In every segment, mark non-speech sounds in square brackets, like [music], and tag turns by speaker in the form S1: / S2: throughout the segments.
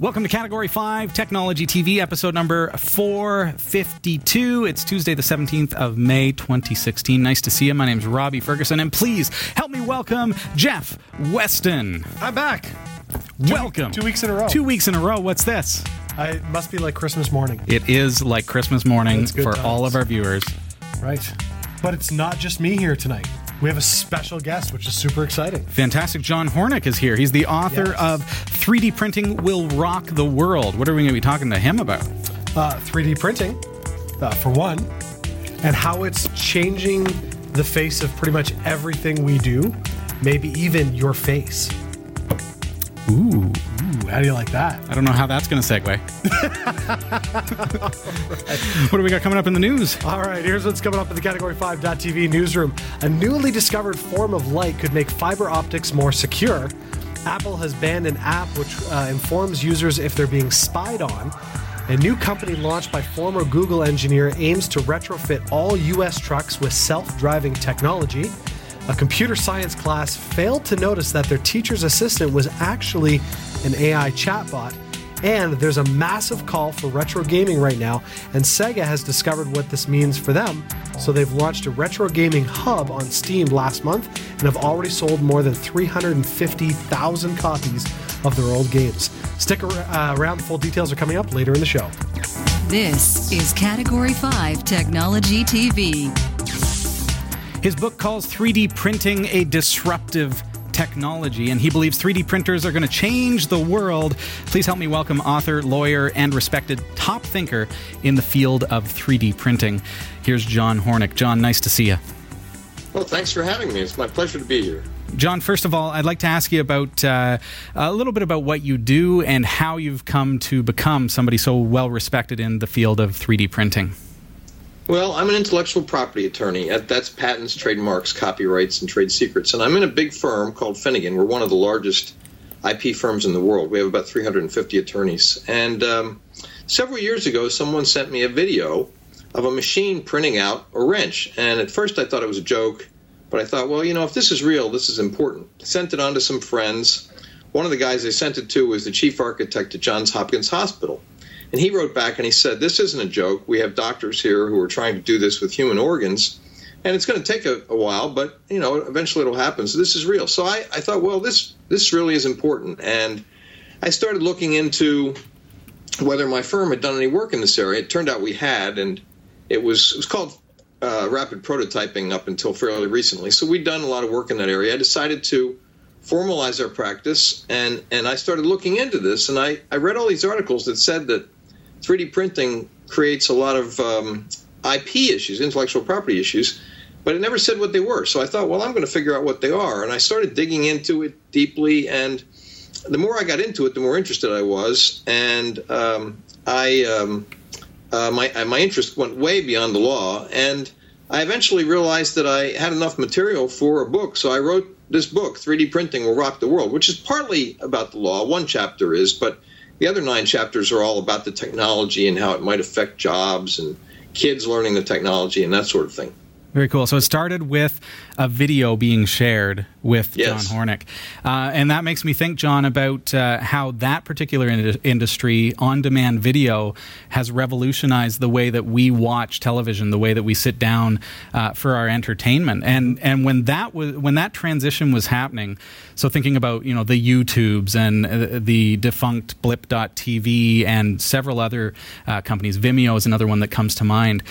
S1: Welcome to Category 5 Technology TV, episode number 452. It's Tuesday, the 17th of May, 2016. Nice to see you. My name's Robbie Ferguson, and please help me welcome Jeff Weston.
S2: I'm back.
S1: welcome.
S2: two weeks in a row.
S1: Two weeks in a row. What's this?
S2: I it must be like Christmas morning,
S1: It is like Christmas morning
S2: That's good
S1: for
S2: times.
S1: all of our viewers.
S2: right? But it's not just me here tonight. We have a special guest, which is super exciting.
S1: Fantastic. John Hornick is here. He's the author
S2: Yes.
S1: of 3D Printing Will Rock the World. What are we going to be talking to him about?
S2: Uh, 3D printing, uh, for one, and how it's changing the face of pretty much everything we do, maybe even your face.
S1: Ooh.
S2: How do you like that?
S1: I don't know how that's going to segue. what do we got coming up in the news?
S2: All right, here's what's coming up in the Category 5.tv newsroom. A newly discovered form of light could make fiber optics more secure. Apple has banned an app which uh, informs users if they're being spied on. A new company launched by former Google engineer aims to retrofit all U.S. trucks with self driving technology. A computer science class failed to notice that their teacher's assistant was actually an AI chatbot. And there's a massive call for retro gaming right now, and Sega has discovered what this means for them. So they've launched a retro gaming hub on Steam last month and have already sold more than 350,000 copies of their old games. Stick uh, around, full details are coming up later in the show.
S3: This is Category 5 Technology TV.
S1: His book calls 3D printing a disruptive technology, and he believes 3D printers are going to change the world. Please help me welcome author, lawyer, and respected top thinker in the field of 3D printing. Here's John Hornick. John, nice to see you.
S4: Well, thanks for having me. It's my pleasure to be here.
S1: John, first of all, I'd like to ask you about uh, a little bit about what you do and how you've come to become somebody so well respected in the field of 3D printing.
S4: Well, I'm an intellectual property attorney. That's patents, trademarks, copyrights, and trade secrets. And I'm in a big firm called Finnegan. We're one of the largest IP firms in the world. We have about 350 attorneys. And um, several years ago, someone sent me a video of a machine printing out a wrench. And at first, I thought it was a joke. But I thought, well, you know, if this is real, this is important. Sent it on to some friends. One of the guys I sent it to was the chief architect at Johns Hopkins Hospital. And he wrote back and he said, This isn't a joke. We have doctors here who are trying to do this with human organs. And it's going to take a, a while, but you know, eventually it'll happen. So this is real. So I, I thought, well, this this really is important. And I started looking into whether my firm had done any work in this area. It turned out we had, and it was it was called uh, rapid prototyping up until fairly recently. So we'd done a lot of work in that area. I decided to formalize our practice, and and I started looking into this, and I I read all these articles that said that 3D printing creates a lot of um, IP issues, intellectual property issues, but it never said what they were. So I thought, well, I'm going to figure out what they are, and I started digging into it deeply, and the more I got into it, the more interested I was, and um, I um, uh, my uh, my interest went way beyond the law, and I eventually realized that I had enough material for a book, so I wrote this book, 3D Printing Will Rock the World, which is partly about the law. One chapter is, but the other nine chapters are all about the technology and how it might affect jobs and kids learning the technology and that sort of thing.
S1: Very cool. So it started with a video being shared with
S4: Yes.
S1: John Hornick. Uh, and that makes me think, John, about uh, how that particular in- industry, on demand video, has revolutionized the way that we watch television, the way that we sit down uh, for our entertainment. And, and when, that was, when that transition was happening, so thinking about you know the YouTubes and uh, the defunct Blip.tv and several other uh, companies, Vimeo is another one that comes to mind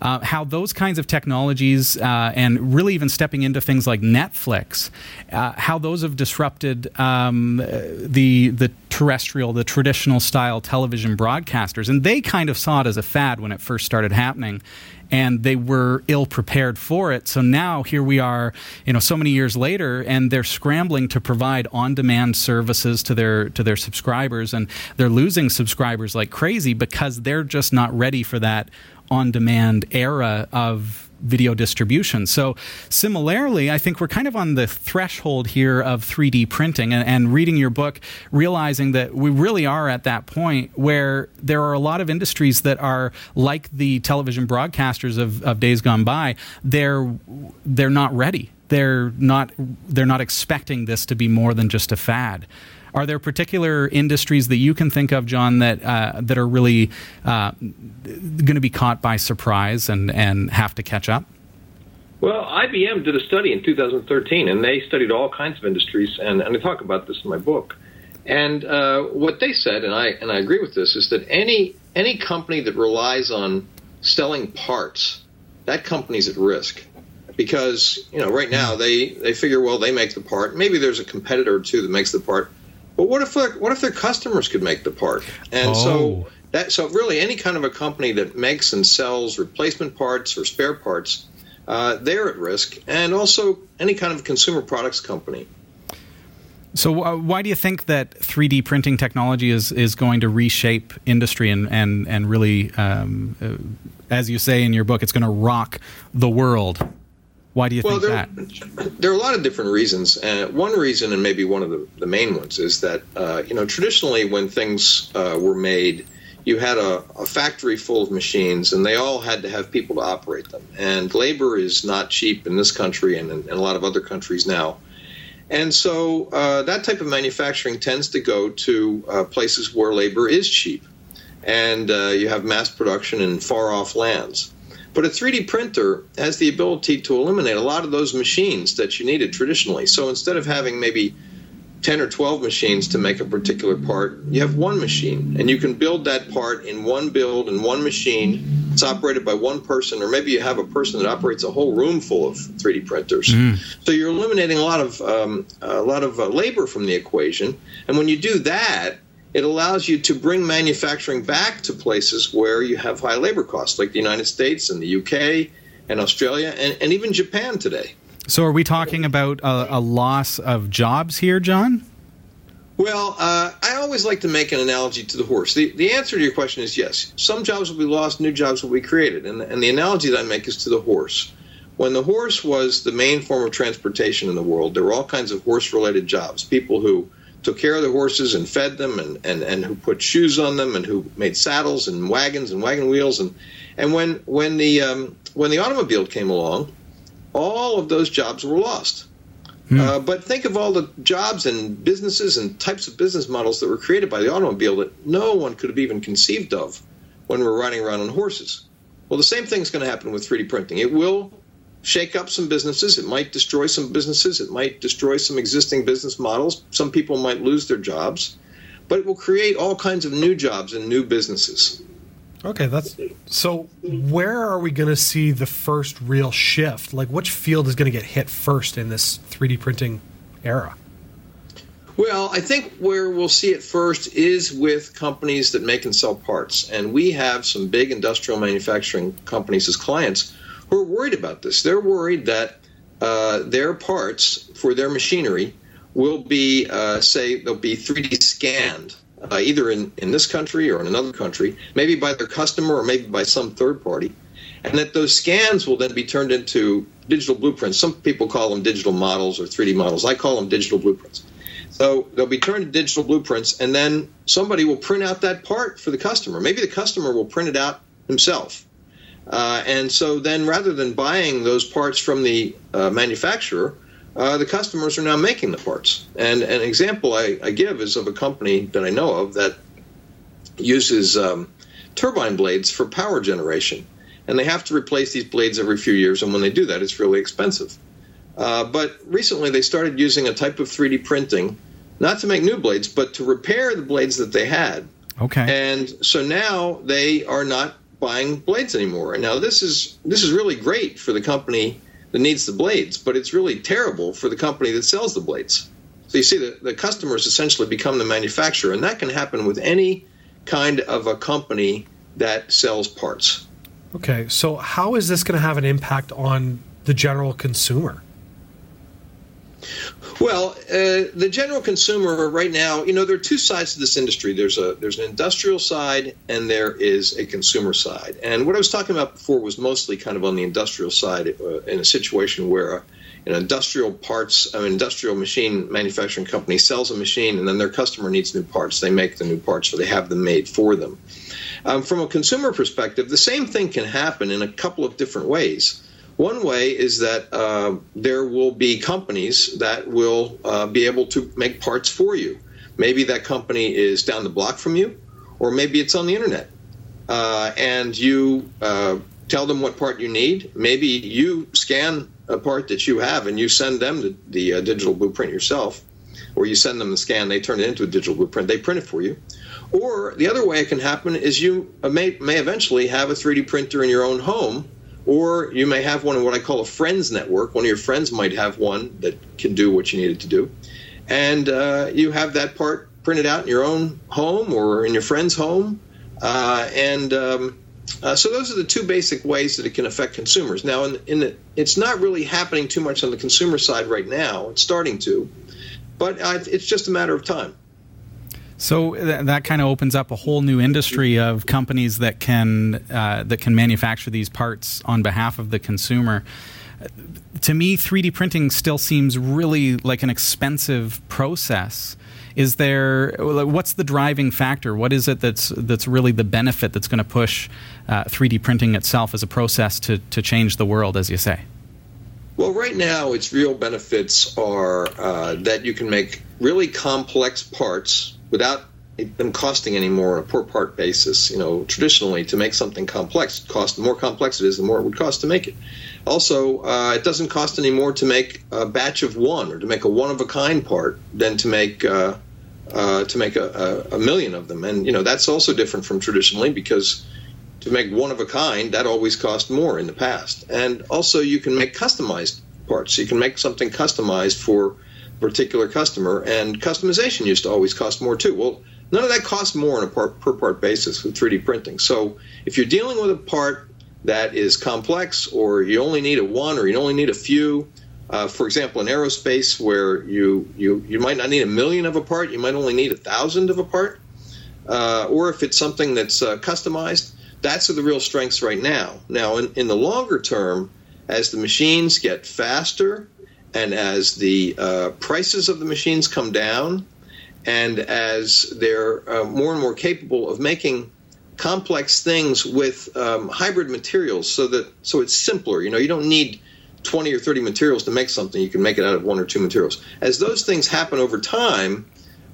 S1: uh, how those kinds of technologies uh, and really even stepping into things like Netflix, uh, how those have disrupted um, the the terrestrial, the traditional style television broadcasters, and they kind of saw it as a fad when it first started happening. And they were ill prepared for it. So now here we are, you know, so many years later, and they're scrambling to provide on-demand services to their to their subscribers, and they're losing subscribers like crazy because they're just not ready for that on demand era of video distribution. So, similarly, I think we're kind of on the threshold here of 3D printing and, and, reading your book, realizing that we really are at that point where there are a lot of industries that are like the television broadcasters of, of days gone by. They're, they're not ready. They're not, they're not expecting this to be more than just a fad. Are there particular industries that you can think of, John, that uh, that are really uh, going to be caught by surprise and and have to catch up?
S4: Well, IBM did a study in 2013, and they studied all kinds of industries, and, and I talk about this in my book. And uh, what they said, and I and I agree with this, is that any any company that relies on selling parts, that company's at risk because you know right now they they figure well they make the part maybe there's a competitor or two that makes the part but what if what if their customers could make the part and oh. so that so really any kind of a company that makes and sells replacement parts or spare parts uh, they're at risk and also any kind of consumer products company
S1: so uh, why do you think that 3D printing technology is, is going to reshape industry and and and really, um, uh, as you say in your book, it's going to rock the world? Why do you well, think
S4: there,
S1: that? [clears throat]
S4: There are a lot of different reasons. Uh, one reason, and maybe one of the, the main ones, is that uh, you know traditionally when things uh, were made, you had a, a, factory full of machines, and they all had to have people to operate them. And labor is not cheap in this country and in, in a lot of other countries now. And so uh, that type of manufacturing tends to go to uh, places where labor is cheap, and uh, you have mass production in far off lands. But a 3D printer has the ability to eliminate a lot of those machines that you needed traditionally. So instead of having maybe 10 or 12 machines to make a particular part, you have one machine. And you can build that part in one build in one machine. It's operated by one person, or maybe you have a person that operates a whole room full of 3D printers. Mm. So you're eliminating a lot of um, a lot of uh, labor from the equation. And when you do that, it allows you to bring manufacturing back to places where you have high labor costs, like the United States and the UK and Australia and, and even Japan today.
S1: So, are we talking about a, a loss of jobs here, John?
S4: Well, uh, I always like to make an analogy to the horse. The, the answer to your question is yes. Some jobs will be lost, new jobs will be created. And, and the analogy that I make is to the horse. When the horse was the main form of transportation in the world, there were all kinds of horse related jobs. People who took care of the horses and fed them and, and, and who put shoes on them and who made saddles and wagons and wagon wheels and and when when the um, when the automobile came along, all of those jobs were lost. Hmm. Uh, but think of all the jobs and businesses and types of business models that were created by the automobile that no one could have even conceived of when we we're riding around on horses. Well, the same thing's going to happen with 3D printing. It will shake up some businesses. It might destroy some businesses. It might destroy some existing business models. Some people might lose their jobs, but it will create all kinds of new jobs and new businesses.
S2: Okay, that's so. Where are we going to see the first real shift? Like, which field is going to get hit first in this 3D printing era?
S4: Well, I think where we'll see it first is with companies that make and sell parts. And we have some big industrial manufacturing companies as clients who are worried about this. They're worried that uh, their parts for their machinery will be, uh, say, they'll be 3D scanned, uh, either in, in this country or in another country, maybe by their customer or maybe by some third party, and that those scans will then be turned into digital blueprints. Some people call them digital models or 3D models. I call them digital blueprints. So they'll be turned to digital blueprints, and then somebody will print out that part for the customer. Maybe the customer will print it out himself uh, and so then rather than buying those parts from the uh, manufacturer, uh, the customers are now making the parts. And an example I, I, give is of a company that I know of that uses um, turbine blades for power generation. And they have to replace these blades every few years, and when they do that, it's really expensive. Uh, but recently, they started using a type of 3D printing, not to make new blades, but to repair the blades that they had.
S1: Okay.
S4: And so now they are not buying blades anymore. Now this is this is really great for the company that needs the blades, but it's really terrible for the company that sells the blades. So you see the, the customers essentially become the manufacturer, and that can happen with any kind of a company that sells parts.
S2: Okay, so how is this going to have an impact on the general consumer?
S4: Well, uh, the general consumer right now, you know, there are two sides to this industry. There's a there's an industrial side and there is a consumer side. And what I was talking about before was mostly kind of on the industrial side, uh, in a situation where an industrial parts, an industrial machine manufacturing company sells a machine, and then their customer needs new parts. They make the new parts, or they have them made for them. Um, from a consumer perspective, the same thing can happen in a couple of different ways. One way is that uh, there will be companies that will uh, be able to make parts for you. Maybe that company is down the block from you, or maybe it's on the internet. Uh, and you uh, tell them what part you need. Maybe you scan a part that you have and you send them the, the uh, digital blueprint yourself, or you send them the scan, they turn it into a digital blueprint, they print it for you. Or the other way it can happen is you may, may eventually have a 3D printer in your own home, or you may have one in what I call a friends network. One of your friends might have one that can do what you need it to do. And uh, you have that part printed out in your own home or in your friend's home. Uh, and um, uh, so those are the two basic ways that it can affect consumers. Now, in, in the, it's not really happening too much on the consumer side right now. It's starting to, but uh, it's just a matter of time.
S1: So th- that kind of opens up a whole new industry of companies that can uh, that can manufacture these parts on behalf of the consumer. To me, 3D printing still seems really like an expensive process. Is there what's the driving factor? What is it that's that's really the benefit that's going to push uh, 3D printing itself as a process to to change the world, as you say?
S4: Well, right now, its real benefits are uh, that you can make really complex parts without them costing any more on a per part basis. You know, traditionally to make something complex, cost the more complex it is, the more it would cost to make it. Also, uh, it doesn't cost any more to make a batch of one or to make a one of a kind part than to make uh, uh, to make a, a, a, million of them. And you know that's also different from traditionally because to make one of a kind that always cost more in the past. And also, you can make customized parts. You can make something customized for particular customer, and customization used to always cost more too. Well, none of that costs more on a part, per part basis with 3D printing. So if you're dealing with a part that is complex, or you only need a one, or you only need a few, uh, for example, in aerospace, where you, you you might not need a million of a part, you might only need a thousand of a part, uh, or if it's something that's uh, customized, that's the real strengths right now. Now, in, in the longer term, as the machines get faster and as the uh, prices of the machines come down, and as they're uh, more and more capable of making complex things with um, hybrid materials, so that so it's simpler. You know, you don't need 20 or 30 materials to make something. You can make it out of one or two materials. As those things happen over time,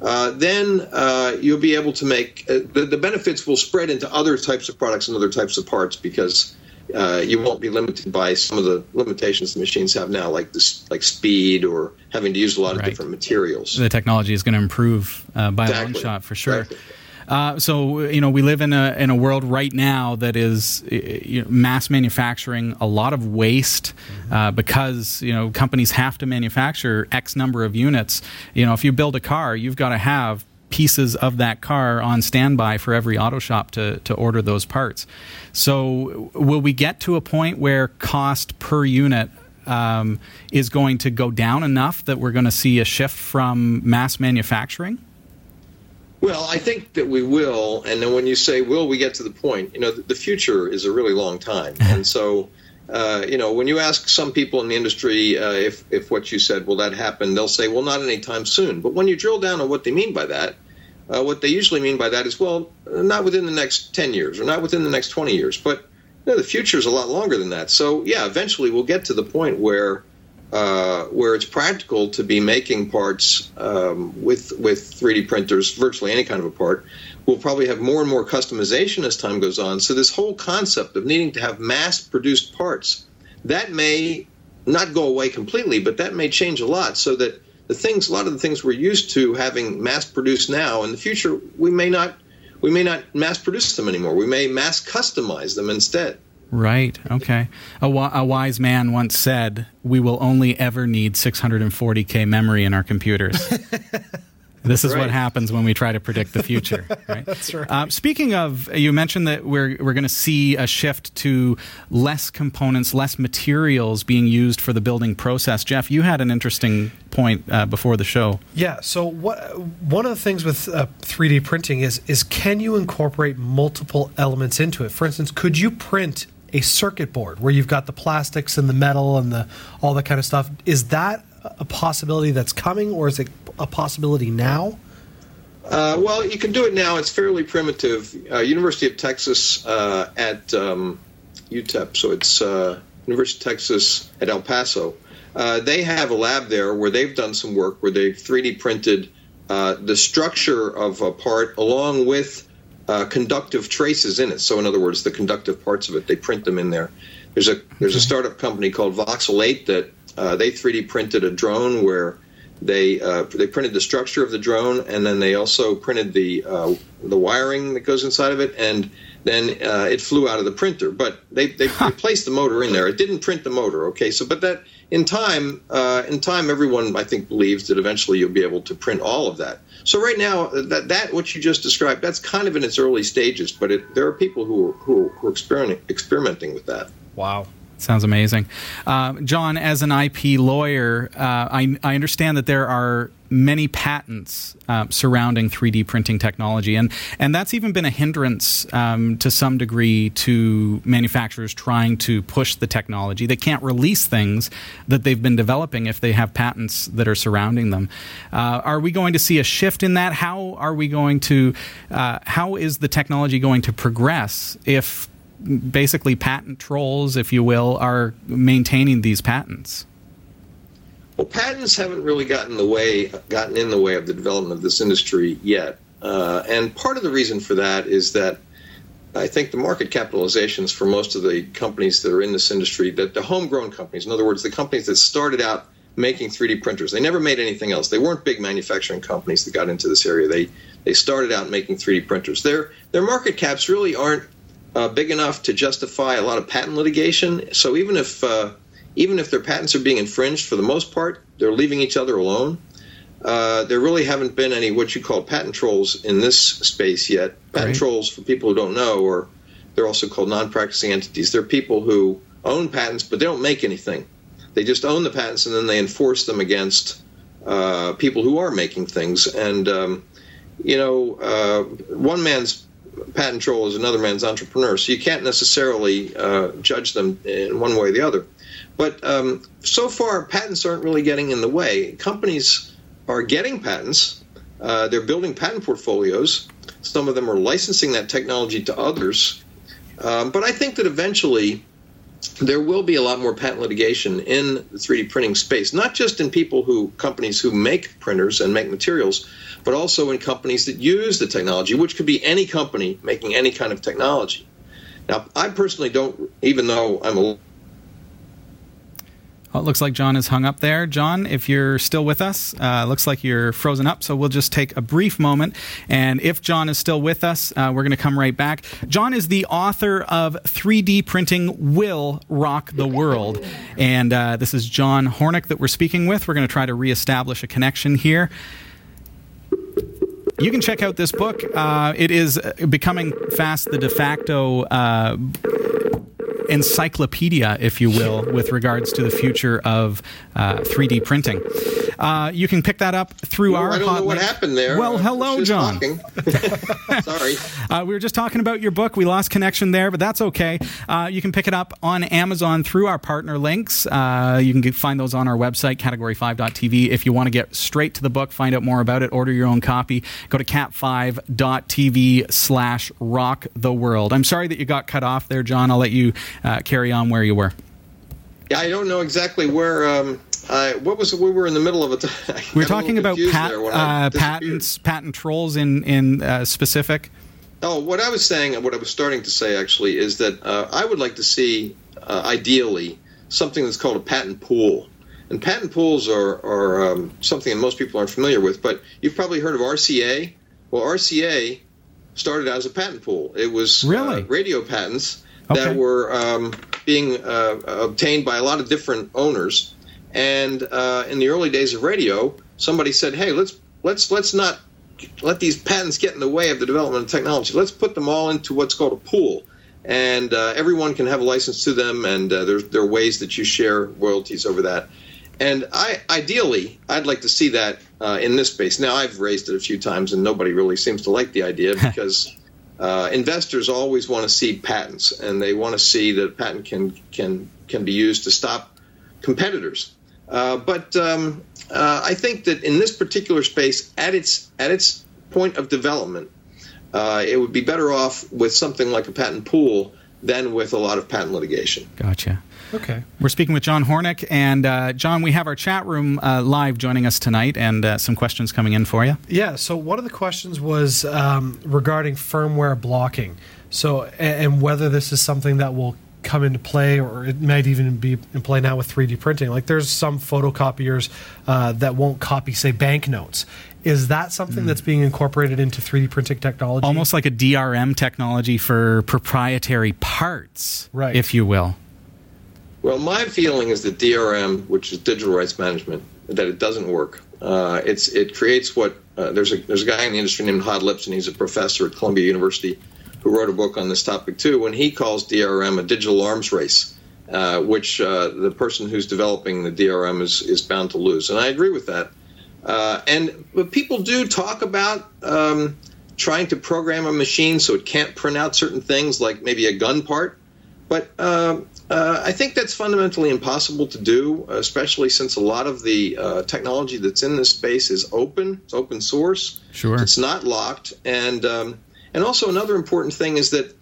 S4: uh, then uh, you'll be able to make uh, the, the benefits will spread into other types of products and other types of parts because uh, you won't be limited by some of the limitations the machines have now, like this, like speed or having to use a lot of different materials.
S1: The technology is going to improve uh, by exactly. a long shot for sure. Exactly. Uh, so you know we live in a in a world right now that is you know, mass manufacturing a lot of waste mm-hmm. uh, because you know companies have to manufacture X number of units. You know if you build a car, you've got to have pieces of that car on standby for every auto shop to, to order those parts. So, will we get to a point where cost per unit um, is going to go down enough that we're going to see a shift from mass manufacturing?
S4: Well, I think that we will. And then when you say will we get to the point, you know, the future is a really long time. [laughs] and so, uh, you know, when you ask some people in the industry uh, if, if what you said, will that happen, they'll say, well, not anytime soon. But when you drill down on what they mean by that, uh, what they usually mean by that is, well, not within the next 10 years or not within the next 20 years, but you know, the future is a lot longer than that. So, yeah, eventually we'll get to the point where uh, where it's practical to be making parts um, with with 3D printers, virtually any kind of a part. We'll probably have more and more customization as time goes on. So, this whole concept of needing to have mass-produced parts that may not go away completely, but that may change a lot, so that the things, a lot of the things we're used to having mass produced now, in the future, we may not, we may not mass produce them anymore. We may mass customize them instead.
S1: Right. Okay. A, a, wise man once said, "We will only ever need 640k memory in our computers." [laughs] This is right. what happens when we try to predict the future. [laughs] Right?
S2: That's right. Uh,
S1: speaking of, you mentioned that we're we're going to see a shift to less components, less materials being used for the building process. Jeff, you had an interesting point uh, before the show.
S2: Yeah. So what one of the things with uh, 3D printing is is can you incorporate multiple elements into it? For instance, could you print a circuit board where you've got the plastics and the metal and the all that kind of stuff? Is that a possibility that's coming, or is it a possibility now?
S4: Uh, well, you can do it now. It's fairly primitive. Uh, University of Texas uh, at um, UTEP, so it's uh, University of Texas at El Paso. Uh, they have a lab there where they've done some work where they've 3D printed uh, the structure of a part along with uh, conductive traces in it. So, in other words, the conductive parts of it, they print them in there. There's a there's a startup company called Voxel8 that uh, they 3D printed a drone where they uh, they printed the structure of the drone and then they also printed the uh, the wiring that goes inside of it and then uh, it flew out of the printer. But they they, huh. placed the motor in there. It didn't print the motor. Okay, so but that in time uh, in time everyone I think believes that eventually you'll be able to print all of that. So right now that that what you just described that's kind of in its early stages, but it, there are people who who, who are experimenting experimenting with that.
S1: Wow. Sounds amazing. Uh, John, as an IP lawyer, uh, I, I, understand that there are many patents uh, surrounding 3D printing technology, and, and that's even been a hindrance um, to some degree to manufacturers trying to push the technology. They can't release things that they've been developing if they have patents that are surrounding them. Uh, are we going to see a shift in that? How are we going to, uh, how is the technology going to progress if basically patent trolls, if you will, are maintaining these patents?
S4: Well, patents haven't really gotten the way gotten in the way of the development of this industry yet, uh, and part of the reason for that is that I think the market capitalizations for most of the companies that are in this industry, that the homegrown companies, in other words, the companies that started out making 3D printers, they never made anything else. They weren't big manufacturing companies that got into this area. They they started out making 3D printers. Their their market caps really aren't uh, big enough to justify a lot of patent litigation. So even if uh, even if their patents are being infringed, for the most part, they're leaving each other alone. Uh, there really haven't been any what you call patent trolls in this space yet. Patent right. trolls, for people who don't know, or they're also called non-practicing entities. They're people who own patents, but they don't make anything. They just own the patents and then they enforce them against uh, people who are making things. And um, you know, uh, one man's patent troll is another man's entrepreneur, so you can't necessarily uh, judge them in one way or the other. But um, so far, patents aren't really getting in the way. Companies are getting patents. Uh, they're building patent portfolios. Some of them are licensing that technology to others. Um, but I think that eventually there will be a lot more patent litigation in the 3D printing space, not just in people who companies who make printers and make materials, but also in companies that use the technology, which could be any company making any kind of technology. Now, I personally don't, even though I'm a
S1: well, it looks like John is hung up there. John, if you're still with us, uh, looks like you're frozen up. So we'll just take a brief moment. And if John is still with us, uh, we're going to come right back. John is the author of 3D Printing Will Rock the World. And uh, this is John Hornick that we're speaking with. We're going to try to reestablish a connection here you can check out this book. Uh, it is becoming fast the de facto uh, encyclopedia, if you will, with regards to the future of uh, 3D printing. Uh, you can pick that up through
S4: well,
S1: our.
S4: I don't know what happened there.
S1: Well, hello, John. [laughs]
S4: Sorry.
S1: Uh, we were just talking about your book. We lost connection there, but that's okay. Uh, you can pick it up on Amazon through our partner links. Uh, you can get, find those on our website, category5.tv. If you want to get straight to the book, find out more about it, order your own copy, go to cat5.tv slash rock the world. I'm sorry that you got cut off there, John. I'll let you uh, carry on where you were.
S4: Yeah, I don't know exactly where. Um, what was we were in the middle of it? [laughs]
S1: we are talking about pat, uh, patents, patent trolls in in uh, specific.
S4: Oh, what I was saying, what I was starting to say actually, is that uh, I would like to see, uh, ideally, something that's called a patent pool. And patent pools are, are um, something that most people aren't familiar with, but you've probably heard of RCA. Well, RCA started out as a patent pool. It was
S1: uh, really?
S4: radio patents okay. that were um, being uh, obtained by a lot of different owners. And uh, in the early days of radio, somebody said, "Hey, let's let's let's not let these patents get in the way of the development of technology. Let's put them all into what's called a pool." And uh, everyone can have a license to them, and uh, there, there are ways that you share royalties over that. And I, ideally, I'd like to see that uh, in this space. Now, I've raised it a few times, and nobody really seems to like the idea [laughs] because uh, investors always want to see patents, and they want to see that a patent can can can be used to stop competitors. Uh, but um, uh, I think that in this particular space, at its at its point of development, uh, it would be better off with something like a patent pool than with a lot of patent litigation.
S1: Gotcha.
S2: Okay.
S1: We're speaking with John Hornick. And uh, John, we have our chat room uh, live joining us tonight and uh, some questions coming in for you.
S2: Yeah. So one of the questions was um, regarding firmware blocking. So and, and whether this is something that will come into play, or it might even be in play now with 3D printing. Like there's some photocopiers uh, that won't copy, say, banknotes. Is that something that's being incorporated into 3D printing technology?
S1: Almost like a DRM technology for proprietary parts,
S2: Right.
S1: if you will.
S4: Well, my feeling is that DRM, which is digital rights management, that it doesn't work. Uh, it's it creates what uh, there's a there's a guy in the industry named Hod Lipson, He's a professor at Columbia University who wrote a book on this topic too. And he calls DRM a digital arms race, uh, which uh, the person who's developing the DRM is is bound to lose. And I agree with that. Uh, and but people do talk about um, trying to program a machine so it can't print out certain things, like maybe a gun part. But um, uh, I think that's fundamentally impossible to do, especially since a lot of the uh, technology that's in this space is open. It's open source.
S1: Sure.
S4: It's not locked, and um, and also another important thing is that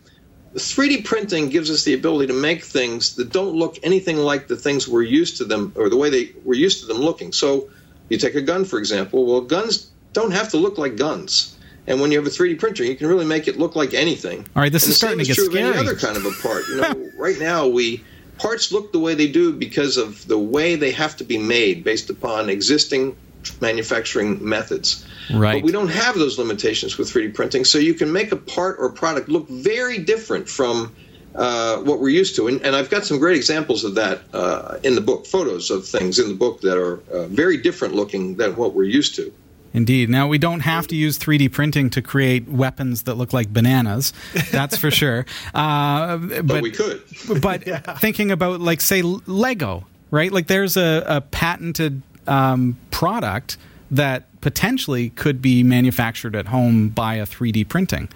S4: 3D printing gives us the ability to make things that don't look anything like the things we're used to them or the way they we're used to them looking. So you take a gun, for example. Well, guns don't have to look like guns. And when you have a 3D printer, you can really make it look like anything.
S1: All right, this
S4: and
S1: is
S4: the
S1: starting
S4: same
S1: to get
S4: true of any other kind of a part. You know, [laughs] right now we parts look the way they do because of the way they have to be made based upon existing manufacturing methods.
S1: Right.
S4: But we don't have those limitations with 3D printing, so you can make a part or product look very different from uh, what we're used to. And, and I've got some great examples of that uh, in the book, photos of things in the book that are uh, very different looking than what we're used to.
S1: Indeed. Now, we don't have to use 3D printing to create weapons that look like bananas. That's for sure. [laughs] Uh, but,
S4: But, we could.
S1: but [laughs] thinking about, like, say, Lego, right? Like, there's a, a patented um, product that potentially could be manufactured at home by a 3D printing.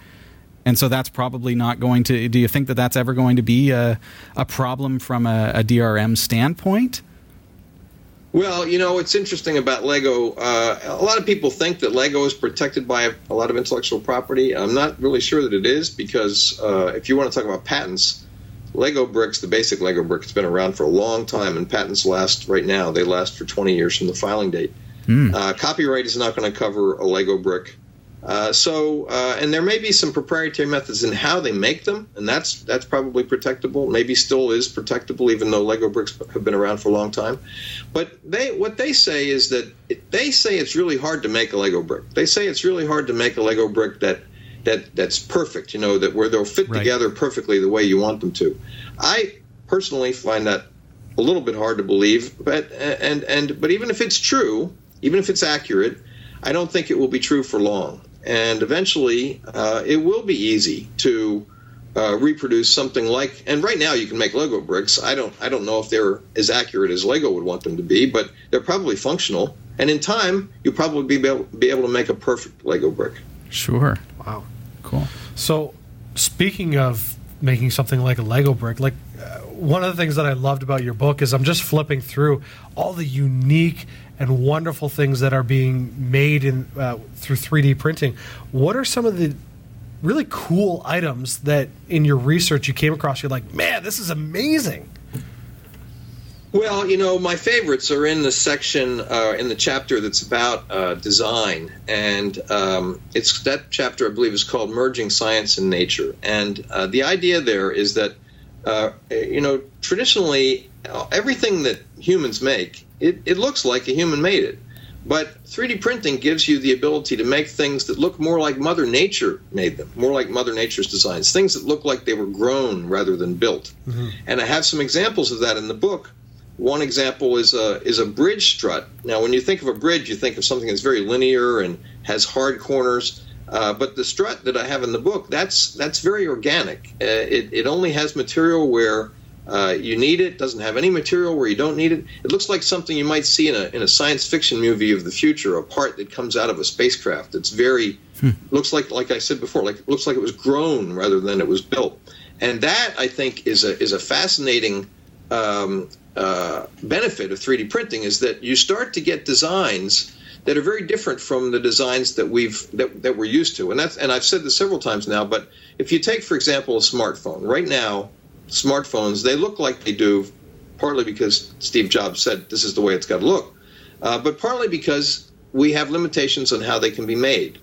S1: And so that's probably not going to. Do you think that that's ever going to be a, a problem from a, a DRM standpoint?
S4: Well, you know, it's interesting about Lego. Uh, a lot of people think that Lego is protected by a, lot of intellectual property. I'm not really sure that it is because uh, if you want to talk about patents, Lego bricks, the basic Lego brick, has been around for a long time, and patents last right now. They last for 20 years from the filing date. Uh, copyright is not going to cover a Lego brick. Uh, so, uh, and there may be some proprietary methods in how they make them, and that's that's probably protectable. Maybe still is protectable, even though Lego bricks have been around for a long time. But they what they say is that it, they say it's really hard to make a Lego brick. They say it's really hard to make a Lego brick that that that's perfect. You know that where they'll fit
S1: Right.
S4: together perfectly the way you want them to. I personally find that a little bit hard to believe, but and and but even if it's true, even if it's accurate, I don't think it will be true for long. And eventually, uh, it will be easy to uh, reproduce something like. And right now, you can make Lego bricks. I don't I don't know if they're as accurate as Lego would want them to be, but they're probably functional. And in time, you'll probably be able, be able to make a perfect Lego brick.
S1: Sure.
S2: Wow.
S1: Cool.
S2: So, speaking of making something like a Lego brick, like uh, one of the things that I loved about your book is I'm just flipping through all the unique and wonderful things that are being made in uh, through 3D printing. What are some of the really cool items that in your research you came across? You're like, man, this is amazing.
S4: Well, you know, my favorites are in the section uh, in the chapter that's about uh, design, and um, it's that chapter I believe is called "Merging Science and Nature." And uh, the idea there is that, uh, you know, traditionally uh, everything that humans make it, it looks like a human made it, but 3D printing gives you the ability to make things that look more like Mother Nature made them, more like Mother Nature's designs, things that look like they were grown rather than built. And I have some examples of that in the book. One example is a is a bridge strut. Now, when you think of a bridge, you think of something that's very linear and has hard corners. Uh, but the strut that I have in the book, that's that's very organic. Uh, it it only has material where uh, you need it. Doesn't have any material where you don't need it. It looks like something you might see in a in a science fiction movie of the future. A part that comes out of a spacecraft. It's very looks like like I said before, like looks like it was grown rather than it was built. And that I think is a is a fascinating um, uh, benefit of 3D printing is that you start to get designs that are very different from the designs that we've that, that we're used to. And that's and I've said this several times now. But if you take, for example, a smartphone, right now smartphones, they look like they do, partly because Steve Jobs said this is the way it's got to look, uh, but partly because we have limitations on how they can be made.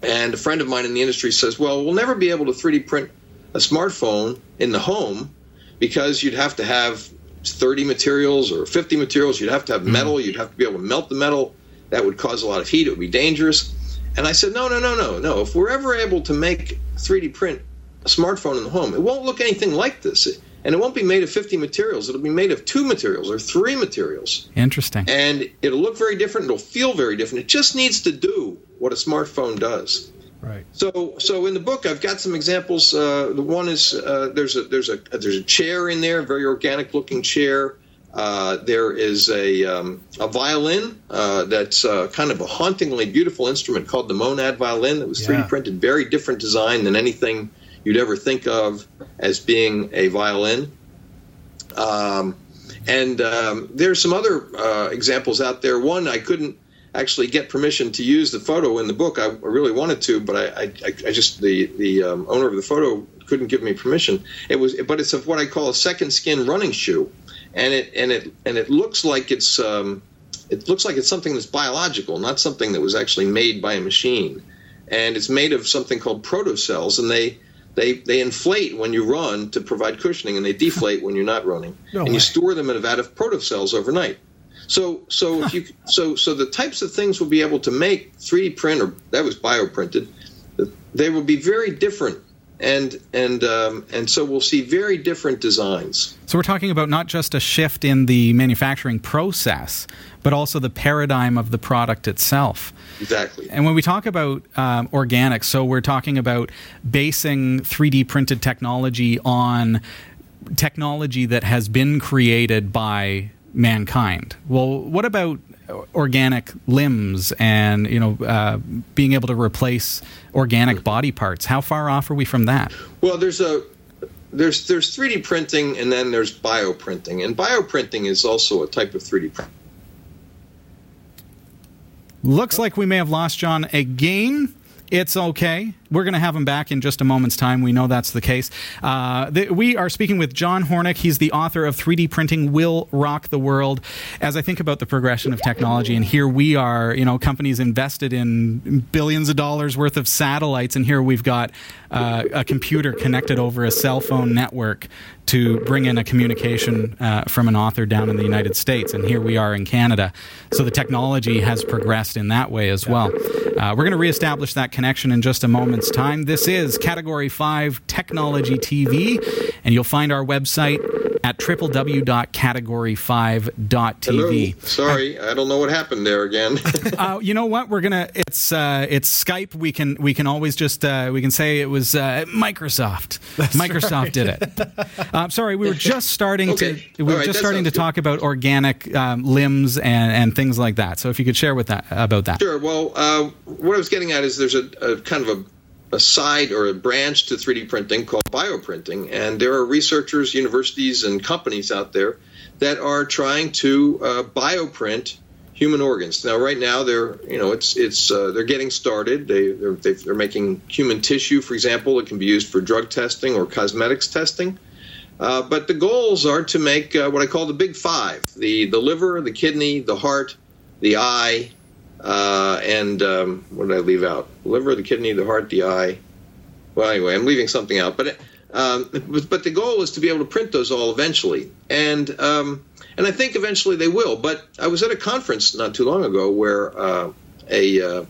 S4: And a friend of mine in the industry says, well, we'll never be able to 3D print a smartphone in the home because you'd have to have 30 materials or 50 materials. You'd have to have metal. You'd have to be able to melt the metal. That would cause a lot of heat. It would be dangerous. And I said, no, no, no, no, no. If we're ever able to make 3D print a smartphone in the home, it won't look anything like this. And it won't be made of 50 materials. It'll be made of two materials or three materials.
S1: Interesting.
S4: And it'll look very different. It'll feel very different. It just needs to do what a smartphone does.
S2: Right.
S4: So, so in the book, I've got some examples. Uh, the one is uh, there's a there's a there's a chair in there, a very organic looking chair. Uh, there is a um, a violin uh, that's uh, kind of a hauntingly beautiful instrument called the Monad violin that was 3D
S2: Yeah.
S4: printed, very different design than anything you'd ever think of as being a violin. Um, and um, there's some other uh, examples out there. One I couldn't actually get permission to use the photo in the book. I, I really wanted to, but I, I, I just the the um, owner of the photo couldn't give me permission. It was, but it's of what I call a second skin running shoe, and it and it and it looks like it's um, it looks like it's something that's biological, not something that was actually made by a machine, and it's made of something called protocells, and they. They, they inflate when you run to provide cushioning, and they deflate when you're not running. [laughs]
S2: No
S4: and
S2: way.
S4: you store them in a vat of protocells overnight. So so if you so so the types of things we'll be able to make 3D print or that was bioprinted, they will be very different, and and um, and so we'll see very different designs.
S1: So we're talking about not just a shift in the manufacturing process, but also the paradigm of the product itself.
S4: Exactly.
S1: And when we talk about um, organics, so we're talking about basing 3D printed technology on technology that has been created by mankind. Well, what about organic limbs and you know uh, being able to replace organic body parts? How far off are we from that?
S4: Well, there's a there's there's 3D printing and then there's bioprinting, and bioprinting is also a type of 3D print.
S1: Looks like we may have lost John again. It's okay. We're going to have him back in just a moment's time. We know that's the case. Uh, th- we are speaking with John Hornick. He's the author of 3D Printing Will Rock the World. As I think about the progression of technology, and here we are, you know, companies invested in billions of dollars worth of satellites, and here we've got uh, a computer connected over a cell phone network to bring in a communication uh, from an author down in the United States, and here we are in Canada. So the technology has progressed in that way as well. Uh, we're going to reestablish that connection in just a moment's time. This is Category 5 Technology TV, and you'll find our website at www.category5.tv.
S4: Hello. Sorry, I don't know what happened there again. [laughs]
S1: uh, you know what? We're gonna. It's uh, it's Skype. We can we can always just uh, we can say it was uh, Microsoft. [laughs] Microsoft did it. Uh, sorry, we were just starting
S4: Okay.
S1: to we
S4: All
S1: were
S4: right,
S1: just starting to
S4: good.
S1: talk about organic um, limbs and, and things like that. So if you could share with that about that.
S4: Sure. Well, uh, what I was getting at is there's a, a kind of a, a side or a branch to 3D printing called bioprinting, and there are researchers, universities, and companies out there that are trying to uh, bioprint human organs. Now, right now, they're you know it's it's uh, they're getting started. They they're, they're making human tissue, for example, that can be used for drug testing or cosmetics testing. Uh, but the goals are to make uh, what I call the big five: the the liver, the kidney, the heart, the eye, uh, and um, what did I leave out? Liver, the kidney, the heart, the eye. Well, anyway, I'm leaving something out. But um, but, the goal is to be able to print those all eventually, and um, and I think eventually they will. But I was at a conference not too long ago where uh, a uh,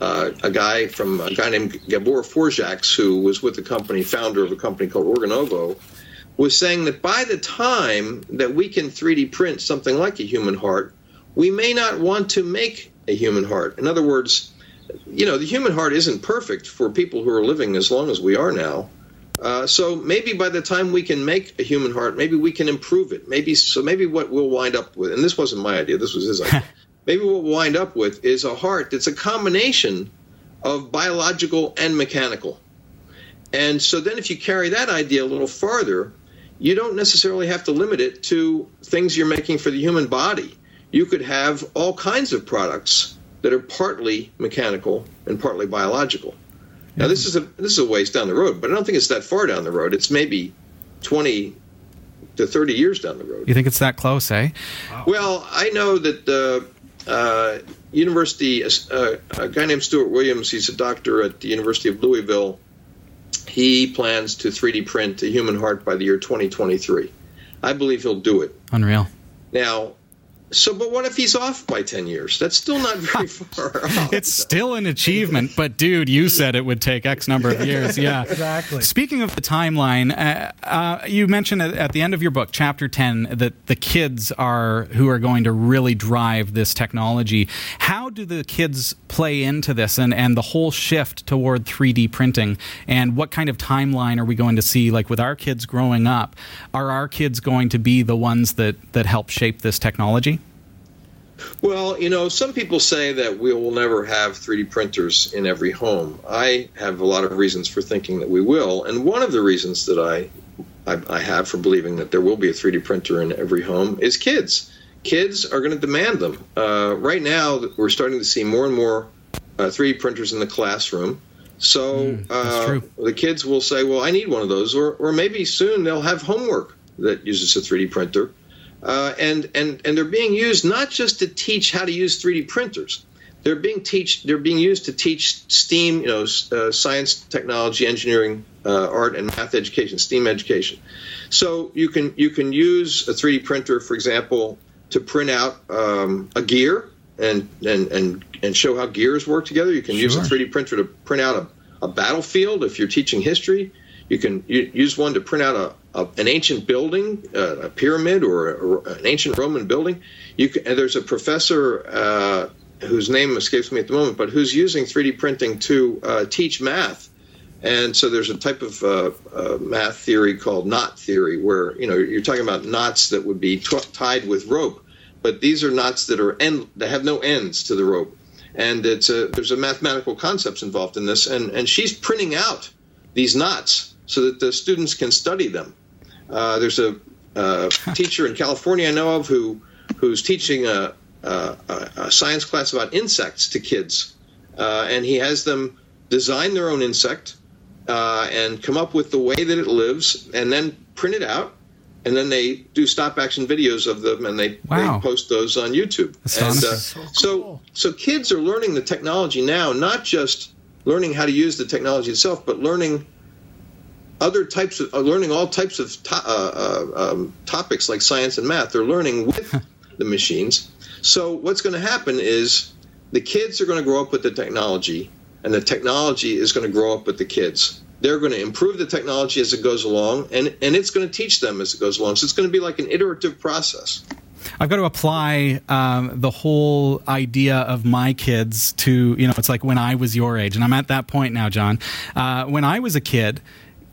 S4: uh, a guy from a guy named Gabor Forgacs, who was with the company, founder of a company called Organovo, was saying that by the time that we can 3D print something like a human heart, we may not want to make a human heart. In other words, you know, the human heart isn't perfect for people who are living as long as we are now. Uh, so maybe by the time we can make a human heart, maybe we can improve it. Maybe so. Maybe what we'll wind up with, and this wasn't my idea. This was his idea. [laughs] maybe what we'll wind up with is a heart that's a combination of biological and mechanical. And so then, if you carry that idea a little farther, you don't necessarily have to limit it to things you're making for the human body. You could have all kinds of products that are partly mechanical and partly biological. Now, this is a this is a ways down the road, but I don't think it's that far down the road. It's maybe 20 to 30 years down the road.
S1: You think it's that close, eh?
S4: Well, I know that the uh, university, uh, a guy named Stuart Williams, he's a doctor at the University of Louisville. He plans to 3D print a human heart by the year 2023. I believe he'll do it.
S1: Unreal.
S4: Now, so, but what if he's off by 10 years? That's still not very [laughs] far off.
S1: It's still an achievement, but dude, you said it would take X number of years. [laughs] Yeah.
S2: Exactly.
S1: Speaking of the timeline, uh, uh, you mentioned at, at the end of your book, chapter 10, that the kids are who are going to really drive this technology. How do the kids play into this and, and the whole shift toward 3D printing? And what kind of timeline are we going to see? Like with our kids growing up, are our kids going to be the ones that, that help shape this technology?
S4: Well, you know, some people say that we will never have 3D printers in every home. I have a lot of reasons for thinking that we will, and one of the reasons that I I, I have for believing that there will be a 3D printer in every home is kids. Kids are going to demand them. Uh, right now, we're starting to see more and more uh, 3D printers in the classroom. So
S1: Mm,
S4: uh, the kids will say, "Well, I need one of those," or or maybe soon they'll have homework that uses a 3D printer uh, and and and they're being used not just to teach how to use 3D printers. They're being teach. They're being used to teach STEAM, you know, uh, science, technology, engineering, uh, art, and math education, STEAM education. So you can you can use a 3D printer, for example, to print out um, a gear and and and and show how gears work together. You can use a 3D printer to print out a, a battlefield if you're teaching history. You can use one to print out a, an ancient building, uh, a pyramid, or, a, an ancient Roman building. You can, and there's a professor uh, whose name escapes me at the moment, but who's using 3D printing to uh, teach math. And so there's a type of uh, uh, math theory called knot theory, where you know you're talking about knots that would be tw- tied with rope, but these are knots that are end that have no ends to the rope, and it's a, there's a mathematical concepts involved in this, and and she's printing out these knots so that the students can study them. Uh, there's a, uh teacher in California I know of who who's teaching a, a, a science class about insects to kids, uh, and he has them design their own insect uh, and come up with the way that it lives, and then print it out. And then they do stop action videos of them, and they,
S1: Wow.
S4: they post those on YouTube.
S1: Astonishing.
S4: And, uh,
S2: So
S4: so, so kids are learning the technology now, not just learning how to use the technology itself, but learning other types of uh, learning all types of to, uh, uh, um, topics like science and math. They're learning with [laughs] the machines. So what's going to happen is the kids are going to grow up with the technology, and the technology is going to grow up with the kids. They're going to improve the technology as it goes along, and, and it's going to teach them as it goes along. So it's going to be like an iterative process.
S1: I've got to apply um, the whole idea of my kids to, you know, it's like when I was your age, and I'm at that point now, John. Uh, when I was a kid,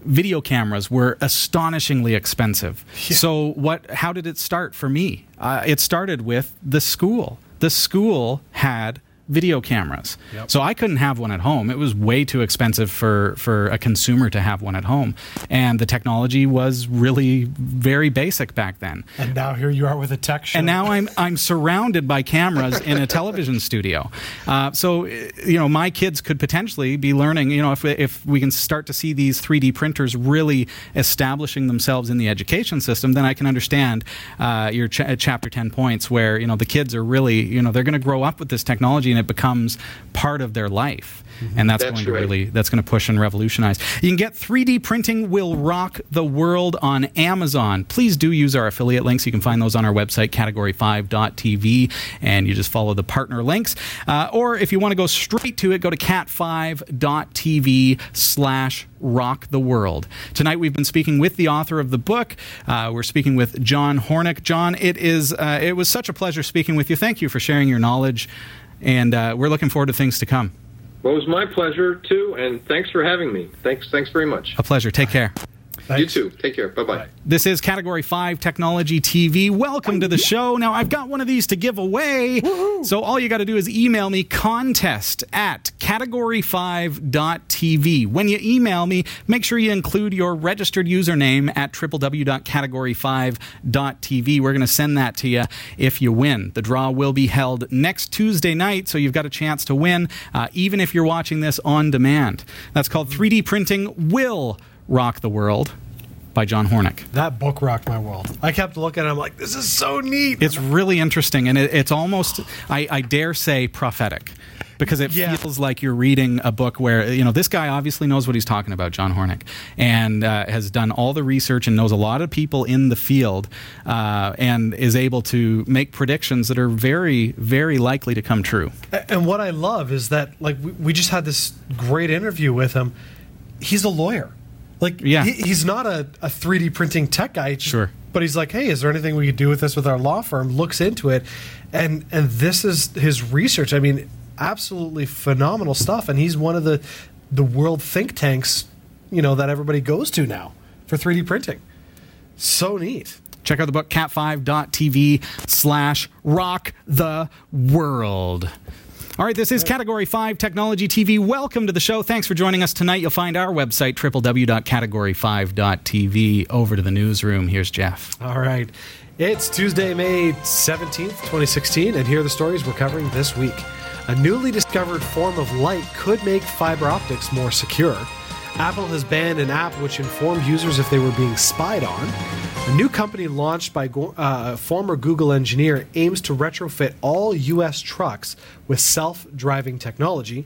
S1: video cameras were astonishingly expensive. So, what? How did it start for me? Uh, it started with the school. The school had video cameras.
S2: Yep.
S1: So I couldn't have one at home. It was way too expensive for, for a consumer to have one at home. And the technology was really very basic back then.
S2: And now here you are with a tech show.
S1: And now I'm I'm surrounded by cameras in a television studio. Uh, so you know, my kids could potentially be learning. You know, if if we can start to see these 3D printers really establishing themselves in the education system, then I can understand uh, your ch- chapter 10 points where you know the kids are really you know they're going to grow up with this technology and it becomes part of their life. And that's,
S4: That's
S1: going to really that's going to push and revolutionize. You can get 3D printing will rock the world on Amazon. Please do use our affiliate links. You can find those on our website category5.tv and you just follow the partner links. Uh, or if you want to go straight to it, go to cat5.tv slash rock the world. Tonight we've been speaking with the author of the book. Uh, we're speaking with John Hornick. John, it is uh, it was such a pleasure speaking with you. Thank you for sharing your knowledge and uh, we're looking forward to things to come.
S4: Well, it was my pleasure too, and thanks for having me. Thanks, thanks very much.
S1: A pleasure. Take care.
S2: Thanks.
S4: You too. Take care. Bye bye.
S1: This is Category 5 Technology TV. Welcome to the show. Now, I've got one of these to give away. So, all you got to do is email me contest at category5.tv. When you email me, make sure you include your registered username at www.category5.tv. We're going to send that to you if you win. The draw will be held next Tuesday night, so you've got a chance to win, uh, even if you're watching this on demand. That's called 3D Printing Will Rock the World by John Hornick.
S2: That book rocked my world. I kept looking I'm like, this is so neat.
S1: It's really interesting, and it, it's almost, I, I dare say, prophetic. Because it
S2: Yeah.
S1: feels like you're reading a book where, you know, this guy obviously knows what he's talking about, John Hornick, and uh, has done all the research and knows a lot of people in the field uh, and is able to make predictions that are very, very likely to come true.
S2: And what I love is that, like, we, we just had this great interview with him. He's a lawyer. Like,
S1: Yeah.
S2: he, he's not a, a 3D printing tech guy. Just-
S1: Sure.
S2: But he's like, hey, is there anything we could do with this with our law firm? Looks into it. And, and this is his research. I mean, absolutely phenomenal stuff. And he's one of the, the world think tanks, you know, that everybody goes to now for 3D printing. So neat.
S1: Check out the book cat5.tv slash rock the world. All right, this is Category 5 Technology TV. Welcome to the show. Thanks for joining us tonight. You'll find our website, www.category5.tv. Over to the newsroom. Here's Jeff.
S2: All right. It's Tuesday, May 17th, 2016, and here are the stories we're covering this week. A newly discovered form of light could make fiber optics more secure. Apple has banned an app which informed users if they were being spied on. A new company launched by uh, a former Google engineer aims to retrofit all U.S. trucks with self driving technology.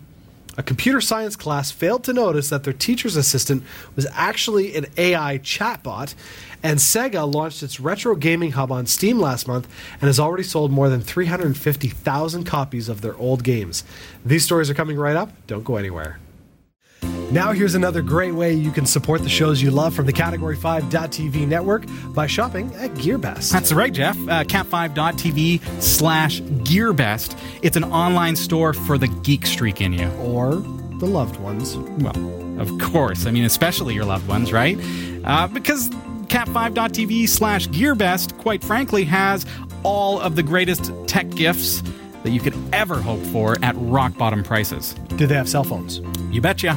S2: A computer science class failed to notice that their teacher's assistant was actually an AI chatbot, and Sega launched its retro gaming hub on Steam last month and has already sold more than 350,000 copies of their old games. These stories are coming right up. Don't go anywhere. Now, here's another great way you can support the shows you love from the Category 5.tv network by shopping at GearBest.
S1: That's right, Jeff. Uh, cat5.tv slash gearbest. It's an online store for the geek streak in you.
S2: or the loved ones.
S1: Well, of course. I mean, especially your loved ones, right? Uh, because cat5.tv slash gearbest, quite frankly, has all of the greatest tech gifts that you could ever hope for at rock bottom prices.
S2: Do they have cell phones?
S1: You betcha.